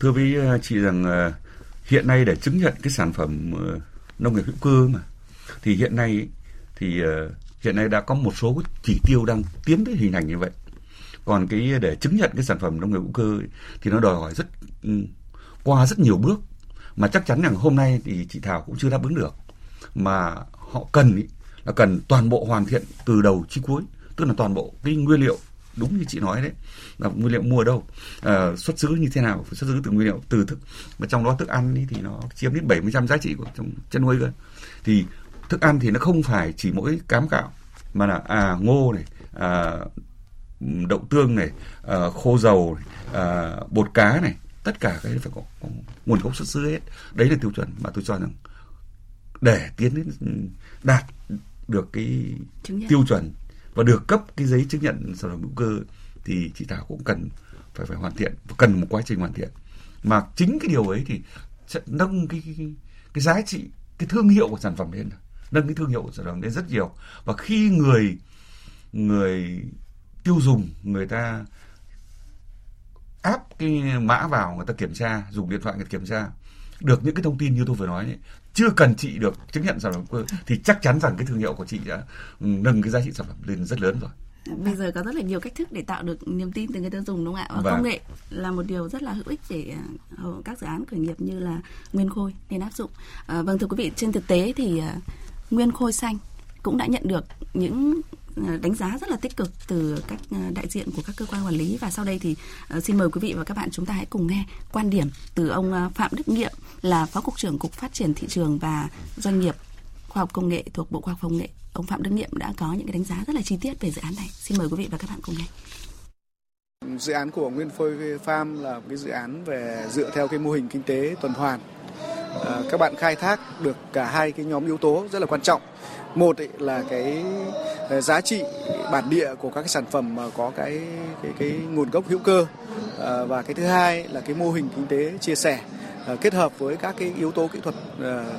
Speaker 4: thưa với ờ, chị rằng ờ, hiện nay để chứng nhận cái sản phẩm ờ, nông nghiệp hữu cơ mà thì hiện nay thì ờ, hiện nay đã có một số cái chỉ tiêu đang tiến tới hình thành như vậy. Còn cái để chứng nhận cái sản phẩm nông nghiệp hữu cơ thì nó đòi hỏi rất ừ, qua rất nhiều bước. Mà chắc chắn rằng hôm nay thì chị Thảo cũng chưa đáp ứng được. Mà họ cần ý, là cần toàn bộ hoàn thiện từ đầu chí cuối. Tức là toàn bộ cái nguyên liệu đúng như chị nói đấy là nguyên liệu mua ở đâu à, xuất xứ như thế nào phải xuất xứ từ nguyên liệu từ thức. Mà trong đó thức ăn ý thì nó chiếm đến 70% giá trị của trong chăn nuôi cơ. Thì thức ăn thì nó không phải chỉ mỗi cám gạo mà là à ngô này à, đậu tương này à, khô dầu này, à, bột cá này tất cả cái phải có, có nguồn gốc xuất xứ hết. Đấy là tiêu chuẩn mà tôi cho rằng để tiến đến đạt được cái tiêu chuẩn và được cấp cái giấy chứng nhận sản phẩm hữu cơ thì chị Thảo cũng cần phải phải hoàn thiện và cần một quá trình hoàn thiện. Mà chính cái điều ấy thì sẽ nâng cái cái, cái giá trị cái thương hiệu của sản phẩm lên. Nâng cái thương hiệu của sản phẩm lên rất nhiều. Và khi người người tiêu dùng người ta áp cái mã vào người ta kiểm tra dùng điện thoại người ta kiểm tra được những cái thông tin như tôi vừa nói ấy, chưa cần chị được chứng nhận sản phẩm hữu cơ thì chắc chắn rằng cái thương hiệu của chị đã nâng cái giá trị sản phẩm lên rất lớn rồi
Speaker 3: Bây giờ có rất là nhiều cách thức để tạo được niềm tin từ người tiêu dùng đúng không ạ? Và
Speaker 4: Vâng.
Speaker 3: công nghệ là một điều rất là hữu ích để à, các dự án khởi nghiệp như là Nguyên Khôi nên áp dụng. À, vâng thưa quý vị, trên thực tế thì à, Nguyên Khôi xanh cũng đã nhận được những Ờ, đánh giá rất là tích cực từ các ờ, đại diện của các cơ quan quản lý và sau đây thì ờ, xin mời quý vị và các bạn chúng ta hãy cùng nghe quan điểm từ ông Phạm Đức Nghiệm là Phó cục trưởng Cục Phát triển thị trường và doanh nghiệp khoa học công nghệ thuộc Bộ Khoa học Công nghệ. Ông Phạm Đức Nghiệm đã có những cái đánh giá rất là chi tiết về dự án này. Xin mời quý vị và các bạn cùng nghe.
Speaker 9: Dự án của Nguyên Phôi Farm là một cái dự án về dựa theo cái mô hình kinh tế tuần hoàn. À, các bạn khai thác được cả hai cái nhóm yếu tố rất là quan trọng. Một ấy là cái Ờ, giá trị bản địa của các cái sản phẩm mà có cái cái cái nguồn gốc hữu cơ. Ờ, và cái thứ hai là cái mô hình kinh tế chia sẻ ờ, kết hợp với các cái yếu tố kỹ thuật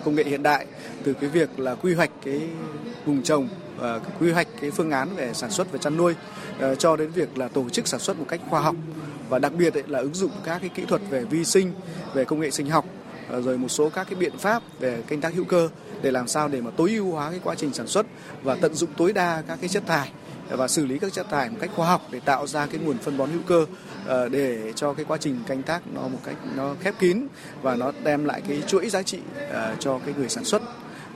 Speaker 9: công nghệ hiện đại từ cái việc là quy hoạch cái vùng trồng và quy hoạch cái phương án về sản xuất và chăn nuôi cho đến việc là tổ chức sản xuất một cách khoa học. Và đặc biệt là ứng dụng các cái kỹ thuật về vi sinh, về công nghệ sinh học Ờ, rồi một số các cái biện pháp về canh tác hữu cơ để làm sao để mà tối ưu hóa cái quá trình sản xuất và tận dụng tối đa các cái chất thải và xử lý các chất thải một cách khoa học để tạo ra cái nguồn phân bón hữu cơ ờ, để cho cái quá trình canh tác nó một cách nó khép kín và nó đem lại cái chuỗi giá trị ờ, cho cái người sản xuất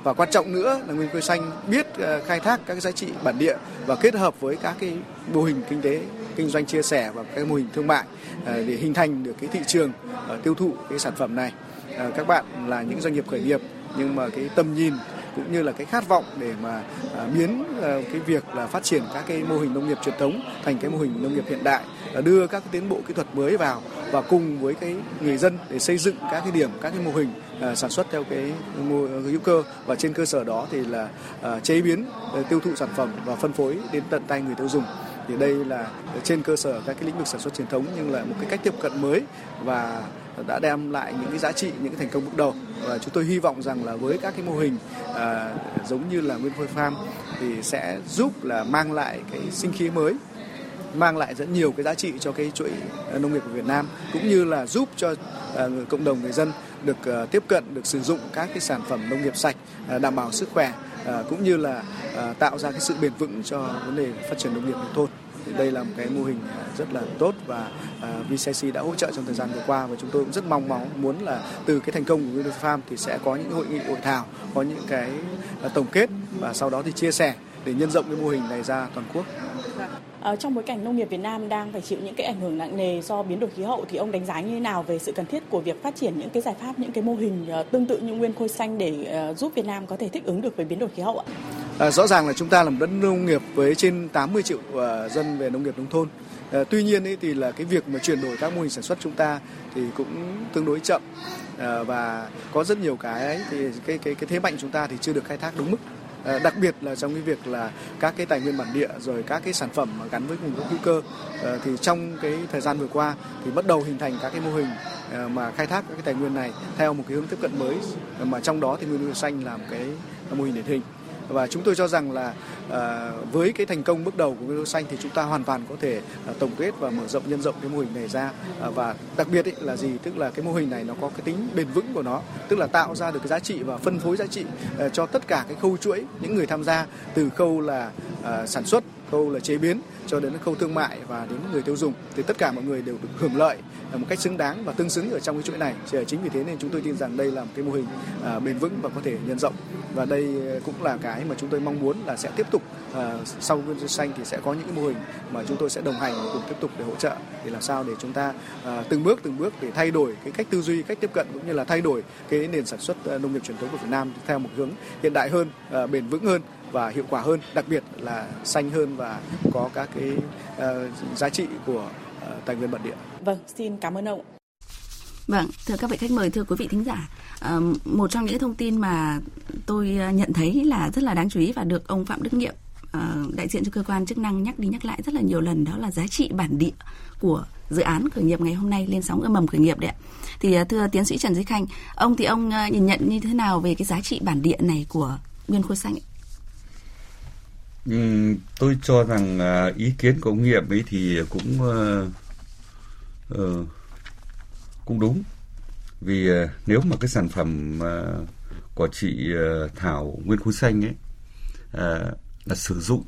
Speaker 9: và quan trọng nữa là Nguyên cây Xanh biết khai thác các giá trị bản địa và kết hợp với các cái mô hình kinh tế, kinh doanh chia sẻ và các mô hình thương mại để hình thành được cái thị trường tiêu thụ cái sản phẩm này. Ờ, các bạn là những doanh nghiệp khởi nghiệp nhưng mà cái tầm nhìn cũng như là cái khát vọng để mà à, biến ờ, cái việc là phát triển các cái mô hình nông nghiệp truyền thống thành cái mô hình nông nghiệp hiện đại ờ, đưa các cái tiến bộ kỹ thuật mới vào và cùng với cái người dân để xây dựng các cái điểm các cái mô hình à, sản xuất theo cái mô hữu cơ. Và trên cơ sở đó thì là à, chế biến tiêu thụ sản phẩm và phân phối đến tận tay người tiêu dùng. Thì đây là trên cơ sở các cái lĩnh vực sản xuất truyền thống nhưng là một cái cách tiếp cận mới và đã đem lại những cái giá trị những cái thành công bước đầu và chúng tôi hy vọng rằng là với các cái mô hình à, giống như là Nguyên Phôi Farm thì sẽ giúp là mang lại cái sinh khí mới mang lại rất nhiều cái giá trị cho cái chuỗi nông nghiệp của Việt Nam cũng như là giúp cho ờ, người- cộng đồng người dân được ờ, tiếp cận được sử dụng các cái sản phẩm nông nghiệp sạch ờ, đảm bảo sức khỏe ờ, cũng như là ờ, tạo ra cái sự bền vững cho vấn đề phát triển nông nghiệp nông thôn. Thì đây là một cái mô hình rất là tốt và à, VCC đã hỗ trợ trong thời gian vừa qua và chúng tôi cũng rất mong mong muốn là từ cái thành công của Windows Farm thì sẽ có những hội nghị hội thảo, có những cái à, tổng kết và sau đó thì chia sẻ để nhân rộng cái mô hình này ra toàn quốc.
Speaker 8: À, trong bối cảnh nông nghiệp Việt Nam đang phải chịu những cái ảnh hưởng nặng nề do biến đổi khí hậu thì ông đánh giá như thế nào về sự cần thiết của việc phát triển những cái giải pháp, những cái mô hình uh, tương tự như nguyên khôi xanh để uh, giúp Việt Nam có thể thích ứng được với biến đổi khí hậu ạ?
Speaker 9: À, rõ ràng là chúng ta là một đất nông nghiệp với trên 80 triệu uh, dân về nông nghiệp nông thôn. À, tuy nhiên ấy thì là cái việc mà chuyển đổi các mô hình sản xuất chúng ta thì cũng tương đối chậm à, và có rất nhiều cái ấy, thì cái cái cái thế mạnh chúng ta thì chưa được khai thác đúng mức Ờ, đặc biệt là trong cái việc là các cái tài nguyên bản địa rồi các cái sản phẩm gắn với nguồn gốc hữu cơ. Ờ, thì trong cái thời gian vừa qua thì bắt đầu hình thành các cái mô hình ờ, mà khai thác các cái tài nguyên này theo một cái hướng tiếp cận mới. Mà trong đó thì nguyên liệu xanh là một cái mô hình điển hình và chúng tôi cho rằng là ờ, với cái thành công bước đầu của Nguyên xanh thì chúng ta hoàn toàn có thể ờ, tổng kết và mở rộng nhân rộng cái mô hình này ra. Ờ, và đặc biệt ý, là gì? Tức là cái mô hình này nó có cái tính bền vững của nó tức là tạo ra được cái giá trị và phân phối giá trị cho tất cả cái khâu chuỗi những người tham gia từ khâu là sản xuất khâu là chế biến cho đến khâu thương mại và đến người tiêu dùng, thì tất cả mọi người đều được hưởng lợi à, một cách xứng đáng và tương xứng ở trong cái chuỗi này. À, chính vì thế nên chúng tôi tin rằng đây là một cái mô hình à, bền vững và có thể nhân rộng. Và đây cũng là cái mà chúng tôi mong muốn là sẽ tiếp tục sau nguyên xanh thì sẽ có những cái mô hình mà chúng tôi sẽ đồng hành cùng tiếp tục để hỗ trợ, để làm sao để chúng ta từng bước từng bước để thay đổi cái cách tư duy, cách tiếp cận cũng như là thay đổi cái nền sản xuất nông nghiệp truyền thống của Việt Nam theo một hướng hiện đại hơn bền vững hơn và hiệu quả hơn, đặc biệt là xanh hơn và có các cái uh, giá trị của uh, tài nguyên bản địa.
Speaker 8: Vâng, xin cảm ơn ông.
Speaker 3: Vâng, thưa các vị khách mời, thưa quý vị thính giả, à, một trong những thông tin mà tôi nhận thấy là rất là đáng chú ý và được ông Phạm Đức Nhiệm, à, đại diện cho cơ quan chức năng nhắc đi nhắc lại rất là nhiều lần đó là giá trị bản địa của dự án khởi nghiệp ngày hôm nay lên sóng ươm mầm khởi nghiệp đấy ạ. Thì thưa tiến sĩ Trần Duy Khanh, ông thì ông nhìn nhận như thế nào về cái giá trị bản địa này của Nguyên Khối Xanh?
Speaker 4: Ừ, tôi cho rằng à, ý kiến của ông Nghiệm ấy thì cũng uh, uh, cũng đúng vì uh, nếu mà cái sản phẩm uh, của chị uh, Thảo Nguyên Khối Xanh ấy uh, là sử dụng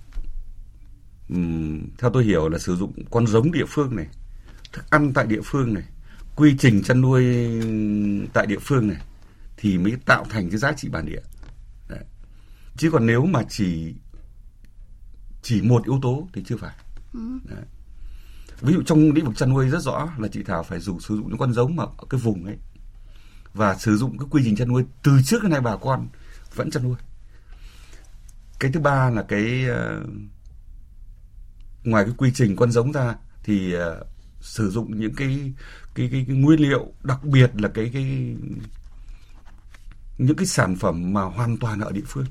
Speaker 4: um, theo tôi hiểu là sử dụng con giống địa phương này thức ăn tại địa phương này quy trình chăn nuôi tại địa phương này thì mới tạo thành cái giá trị bản địa Đấy. chứ còn nếu mà chỉ chỉ một yếu tố thì chưa phải ừ. Đấy. ví dụ trong lĩnh vực chăn nuôi rất rõ là chị Thảo phải dùng sử dụng những con giống mà ở cái vùng ấy và sử dụng cái quy trình chăn nuôi từ trước đến nay bà con vẫn chăn nuôi cái thứ ba là cái uh, ngoài cái quy trình con giống ra thì uh, sử dụng những cái cái, cái cái nguyên liệu đặc biệt là cái cái những cái sản phẩm mà hoàn toàn ở địa phương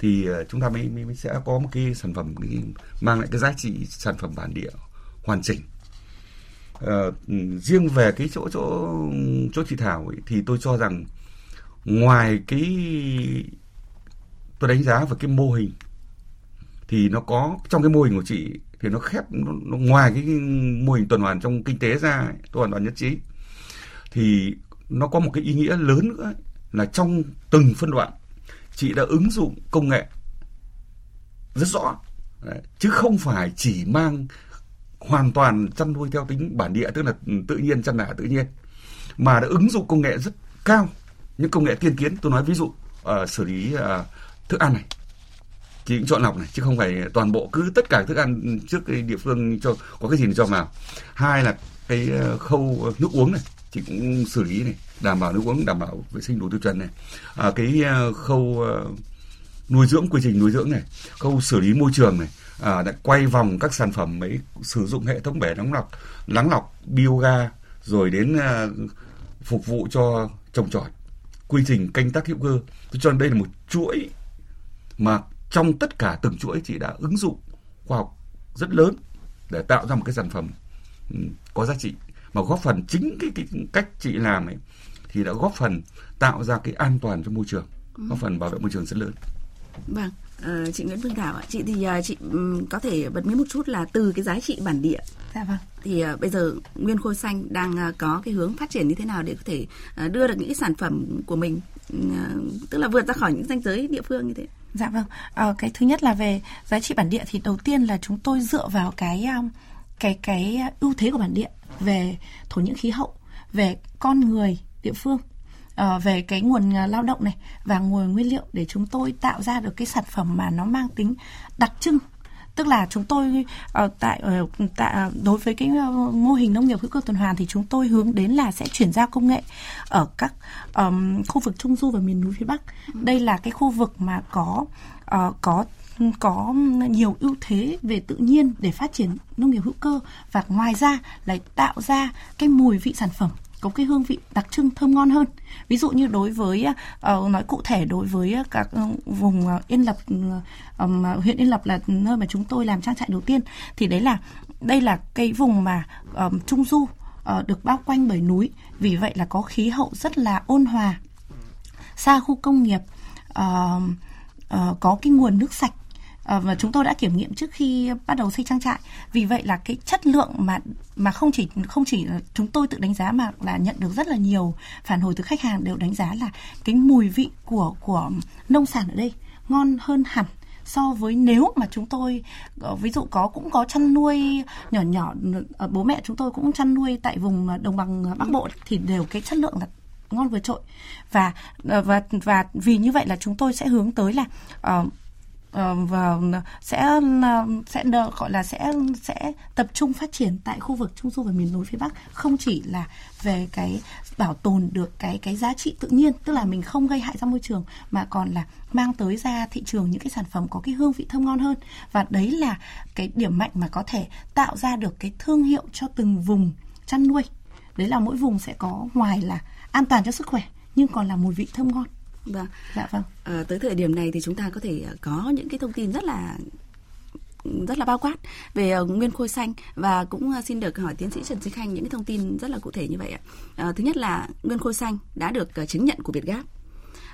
Speaker 4: thì ờ, chúng ta mới, mới sẽ có một cái sản phẩm mang lại cái giá trị sản phẩm bản địa hoàn chỉnh. À, riêng về cái chỗ chỗ chỗ chị Thảo ấy, thì tôi cho rằng ngoài cái tôi đánh giá về cái mô hình thì nó có trong cái mô hình của chị thì nó khép nó, nó ngoài cái mô hình tuần hoàn trong kinh tế ra tôi hoàn toàn nhất trí. Thì nó có một cái ý nghĩa lớn nữa ấy, là trong từng phân đoạn chị đã ứng dụng công nghệ rất rõ. Đấy. chứ không phải chỉ mang hoàn toàn chăn nuôi theo tính bản địa tức là tự nhiên chăn thả tự nhiên mà đã ứng dụng công nghệ rất cao những công nghệ tiên tiến. Tôi nói ví dụ uh, xử lý uh, thức ăn này. Chị cũng chọn lọc này chứ không phải toàn bộ cứ tất cả thức ăn trước cái địa phương cho có cái gì để cho vào. Hai là cái ờ, khâu nước uống này chị cũng xử lý này đảm bảo nước uống đảm bảo vệ sinh đủ tiêu chuẩn này. À, cái uh, khâu uh, nuôi dưỡng quy trình nuôi dưỡng này khâu xử lý môi trường này à, đã quay vòng các sản phẩm ấy sử dụng hệ thống bể nóng lọc lắng lọc bioga rồi đến uh, phục vụ cho trồng trọt quy trình canh tác hữu cơ. Tôi cho đây là một chuỗi mà trong tất cả từng chuỗi chị đã ứng dụng khoa học rất lớn để tạo ra một cái sản phẩm ừ, có giá trị mà góp phần chính cái, cái cách chị làm ấy thì đã góp phần tạo ra cái an toàn cho môi trường góp phần bảo vệ môi trường rất lớn.
Speaker 3: Vâng uh, chị Nguyễn Phương Thảo ạ. Chị thì uh, chị um, có thể bật mí một chút là từ cái giá trị bản địa.
Speaker 5: Dạ vâng.
Speaker 3: Thì uh, bây giờ nguyên khôi xanh đang uh, có cái hướng phát triển như thế nào để có thể uh, đưa được những cái sản phẩm của mình uh, tức là vượt ra khỏi những ranh giới địa phương như thế?
Speaker 5: Dạ vâng. Uh, cái thứ nhất là về giá trị bản địa thì đầu tiên là chúng tôi dựa vào cái um, cái cái ưu thế của bản địa về thổ những khí hậu về con người địa phương. Ờ, về cái nguồn à, lao động này và nguồn nguyên liệu để chúng tôi tạo ra được cái sản phẩm mà nó mang tính đặc trưng. Tức là chúng tôi uh, tại ờ, uh, tại đối với cái uh, mô hình nông nghiệp hữu cơ tuần hoàn thì chúng tôi hướng đến là sẽ chuyển giao công nghệ ở các um, khu vực trung du và miền núi phía bắc. Đây là cái khu vực mà có uh, có có nhiều ưu thế về tự nhiên để phát triển nông nghiệp hữu cơ. Và ngoài ra lại tạo ra cái mùi vị sản phẩm có cái hương vị đặc trưng thơm ngon hơn. Ví dụ như đối với uh, nói cụ thể đối với à, các ờ, vùng à, yên lập um, huyện yên lập là nơi mà chúng tôi làm trang trại đầu tiên thì đấy là đây là cái vùng mà um, trung du uh, được bao quanh bởi núi. Vì vậy là có khí hậu rất là ôn hòa. Xa khu công nghiệp uh, uh, có cái nguồn nước sạch Ờ, và chúng tôi đã kiểm nghiệm trước khi bắt đầu xây trang trại. Vì vậy là cái chất lượng mà mà không chỉ không chỉ chúng tôi tự đánh giá mà là nhận được rất là nhiều phản hồi từ khách hàng đều đánh giá là cái mùi vị của của nông sản ở đây ngon hơn hẳn so với nếu mà chúng tôi ờ, ví dụ có cũng có chăn nuôi nhỏ nhỏ ờ, bố mẹ chúng tôi cũng chăn nuôi tại vùng đồng bằng bắc bộ thì đều cái chất lượng là ngon vượt trội. Và và và vì như vậy là chúng tôi sẽ hướng tới là uh, Ờ, và sẽ sẽ đợi, gọi là sẽ sẽ tập trung phát triển tại khu vực trung du và miền núi phía bắc. Không chỉ là về cái bảo tồn được cái cái giá trị tự nhiên tức là mình không gây hại ra môi trường mà còn là mang tới ra thị trường những cái sản phẩm có cái hương vị thơm ngon hơn. Và đấy là cái điểm mạnh mà có thể tạo ra được cái thương hiệu cho từng vùng chăn nuôi. Đấy là mỗi vùng sẽ có ngoài là an toàn cho sức khỏe nhưng còn là mùi vị thơm ngon.
Speaker 3: Vâng. Dạ vâng. À, tới thời điểm này thì chúng ta có thể ờ, có những cái thông tin rất là rất là bao quát về uh, nguyên khôi xanh và cũng xin được hỏi tiến sĩ Trần Duy Khanh những cái thông tin rất là cụ thể như vậy ạ. Uh, thứ nhất là nguyên khôi xanh đã được chứng nhận của Việt Gáp.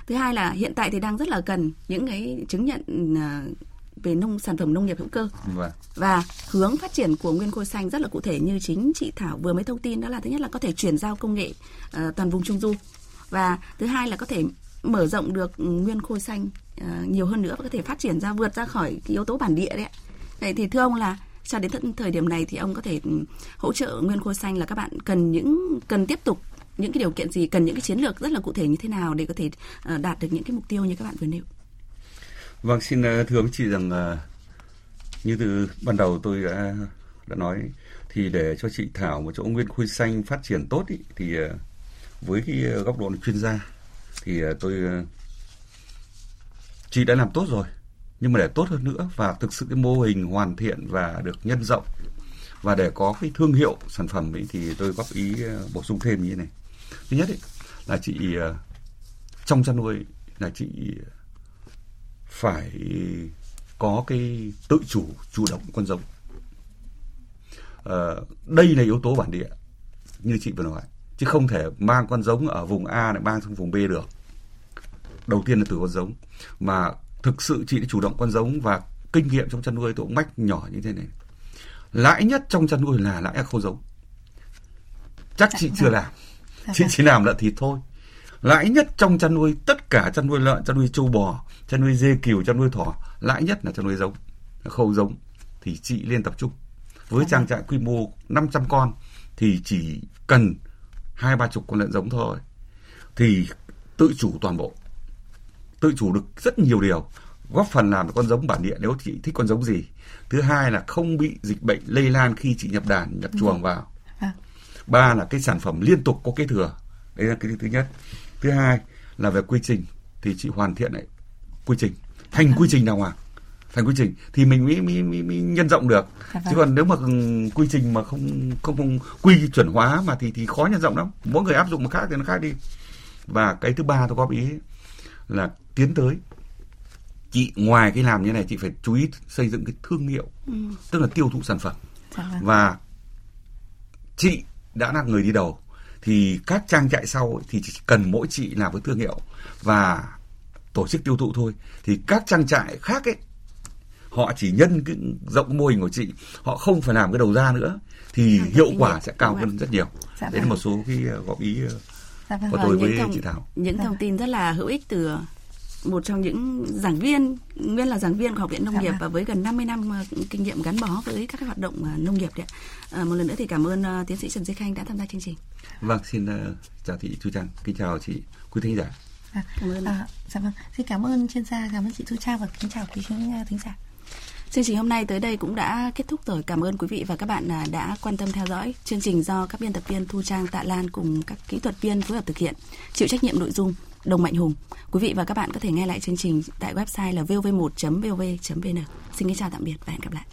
Speaker 3: Thứ hai là hiện tại thì đang rất là cần những cái chứng nhận uh, về nông sản phẩm nông nghiệp hữu cơ vâng. và hướng phát triển của nguyên khôi xanh rất là cụ thể như chính chị Thảo vừa mới thông tin đó là thứ nhất là có thể chuyển giao công nghệ uh, toàn vùng trung du và thứ hai là có thể mở rộng được nguyên khôi xanh à, nhiều hơn nữa và có thể phát triển ra vượt ra khỏi cái yếu tố bản địa đấy. Vậy thì thưa ông là cho đến thời điểm này thì ông có thể ừ, hỗ trợ nguyên khôi xanh là các bạn cần những cần tiếp tục những cái điều kiện gì cần những cái chiến lược rất là cụ thể như thế nào để có thể ờ, đạt được những cái mục tiêu như các bạn vừa nêu.
Speaker 4: Vâng xin ờ, thưa ông chị rằng ờ, như từ ban đầu tôi đã đã nói thì để cho chị Thảo một chỗ nguyên khôi xanh phát triển tốt ý, thì với cái góc độ chuyên gia thì ờ, tôi ờ, chị đã làm tốt rồi nhưng mà để tốt hơn nữa và thực sự cái mô hình hoàn thiện và được nhân rộng và để có cái thương hiệu sản phẩm ấy thì tôi góp ý ờ, bổ sung thêm như thế này. Thứ nhất ấy, là chị trong chăn nuôi là chị phải có cái tự chủ chủ động con giống. À, đây là yếu tố bản địa như chị vừa nói chứ không thể mang con giống ở vùng A lại mang sang vùng B được. Đầu tiên là từ con giống. Mà thực sự chị đã chủ động con giống và kinh nghiệm trong chăn nuôi tôi cũng mách nhỏ như thế này. Lãi nhất trong chăn nuôi là lãi khâu giống. Chắc chị chưa làm. Dạ chị vâng. chỉ làm lợn thịt thôi. Lãi nhất trong chăn nuôi tất cả chăn nuôi lợn chăn nuôi trâu bò chăn nuôi dê cừu chăn nuôi thỏ lãi nhất là chăn nuôi giống khâu giống. Thì chị liên tập trung. Với dạ trang vâng. trại quy mô 500 con thì chỉ cần hai ba chục con lợn giống thôi thì tự chủ toàn bộ tự chủ được rất nhiều điều góp phần làm con giống bản địa nếu chị thích con giống gì. Thứ hai là không bị dịch bệnh lây lan khi chị nhập đàn nhập chuồng vào. À. ba là cái sản phẩm liên tục có kế thừa đấy là cái thứ nhất. Thứ hai là về quy trình thì chị hoàn thiện lại quy trình thành quy trình đàng hoàng thành quy trình thì mình mới, mới, mới, mới nhân rộng được dạ chứ vâng. còn nếu mà quy trình mà không không, không quy chuẩn hóa mà thì thì khó nhân rộng lắm mỗi người áp dụng một khác thì nó khác đi và cái thứ ba tôi góp ý là tiến tới chị ngoài cái làm như này chị phải chú ý xây dựng cái thương hiệu ừ. tức là tiêu thụ sản phẩm dạ vâng. và chị đã là người đi đầu thì các trang trại sau thì chỉ cần mỗi chị làm với thương hiệu và tổ chức tiêu thụ thôi thì các trang trại khác ấy họ chỉ nhân cái rộng mô hình của chị họ không phải làm cái đầu ra nữa thì hiệu quả sẽ cao hơn rất nhiều dạ đấy là vâng. một số cái ờ, góp ý ờ, dạ vâng, của tôi với thông, chị Thảo
Speaker 3: những thông tin rất là hữu ích từ một trong những giảng viên nguyên là giảng viên của học viện nông dạ nghiệp vâng. và với gần 50 năm ờ, kinh nghiệm gắn bó với các hoạt động nông nghiệp đấy à, một lần nữa thì cảm ơn tiến sĩ Trần Duy Khanh đã tham gia chương trình.
Speaker 4: Vâng, xin chào thị Thu Trang, kính chào chị quý thính giả.
Speaker 5: À, cảm ơn. À, dạ vâng, xin cảm ơn chuyên gia, cảm ơn chị Thu Trang và kính chào quý thính giả.
Speaker 3: Chương trình hôm nay tới đây cũng đã kết thúc rồi. Cảm ơn quý vị và các bạn à, đã quan tâm theo dõi. Chương trình do các biên tập viên Thu Trang, Tạ Lan cùng các kỹ thuật viên phối hợp thực hiện. Chịu trách nhiệm nội dung Đồng Mạnh Hùng. Quý vị và các bạn có thể nghe lại chương trình tại website là vov1.vov.vn. Xin kính chào tạm biệt và hẹn gặp lại.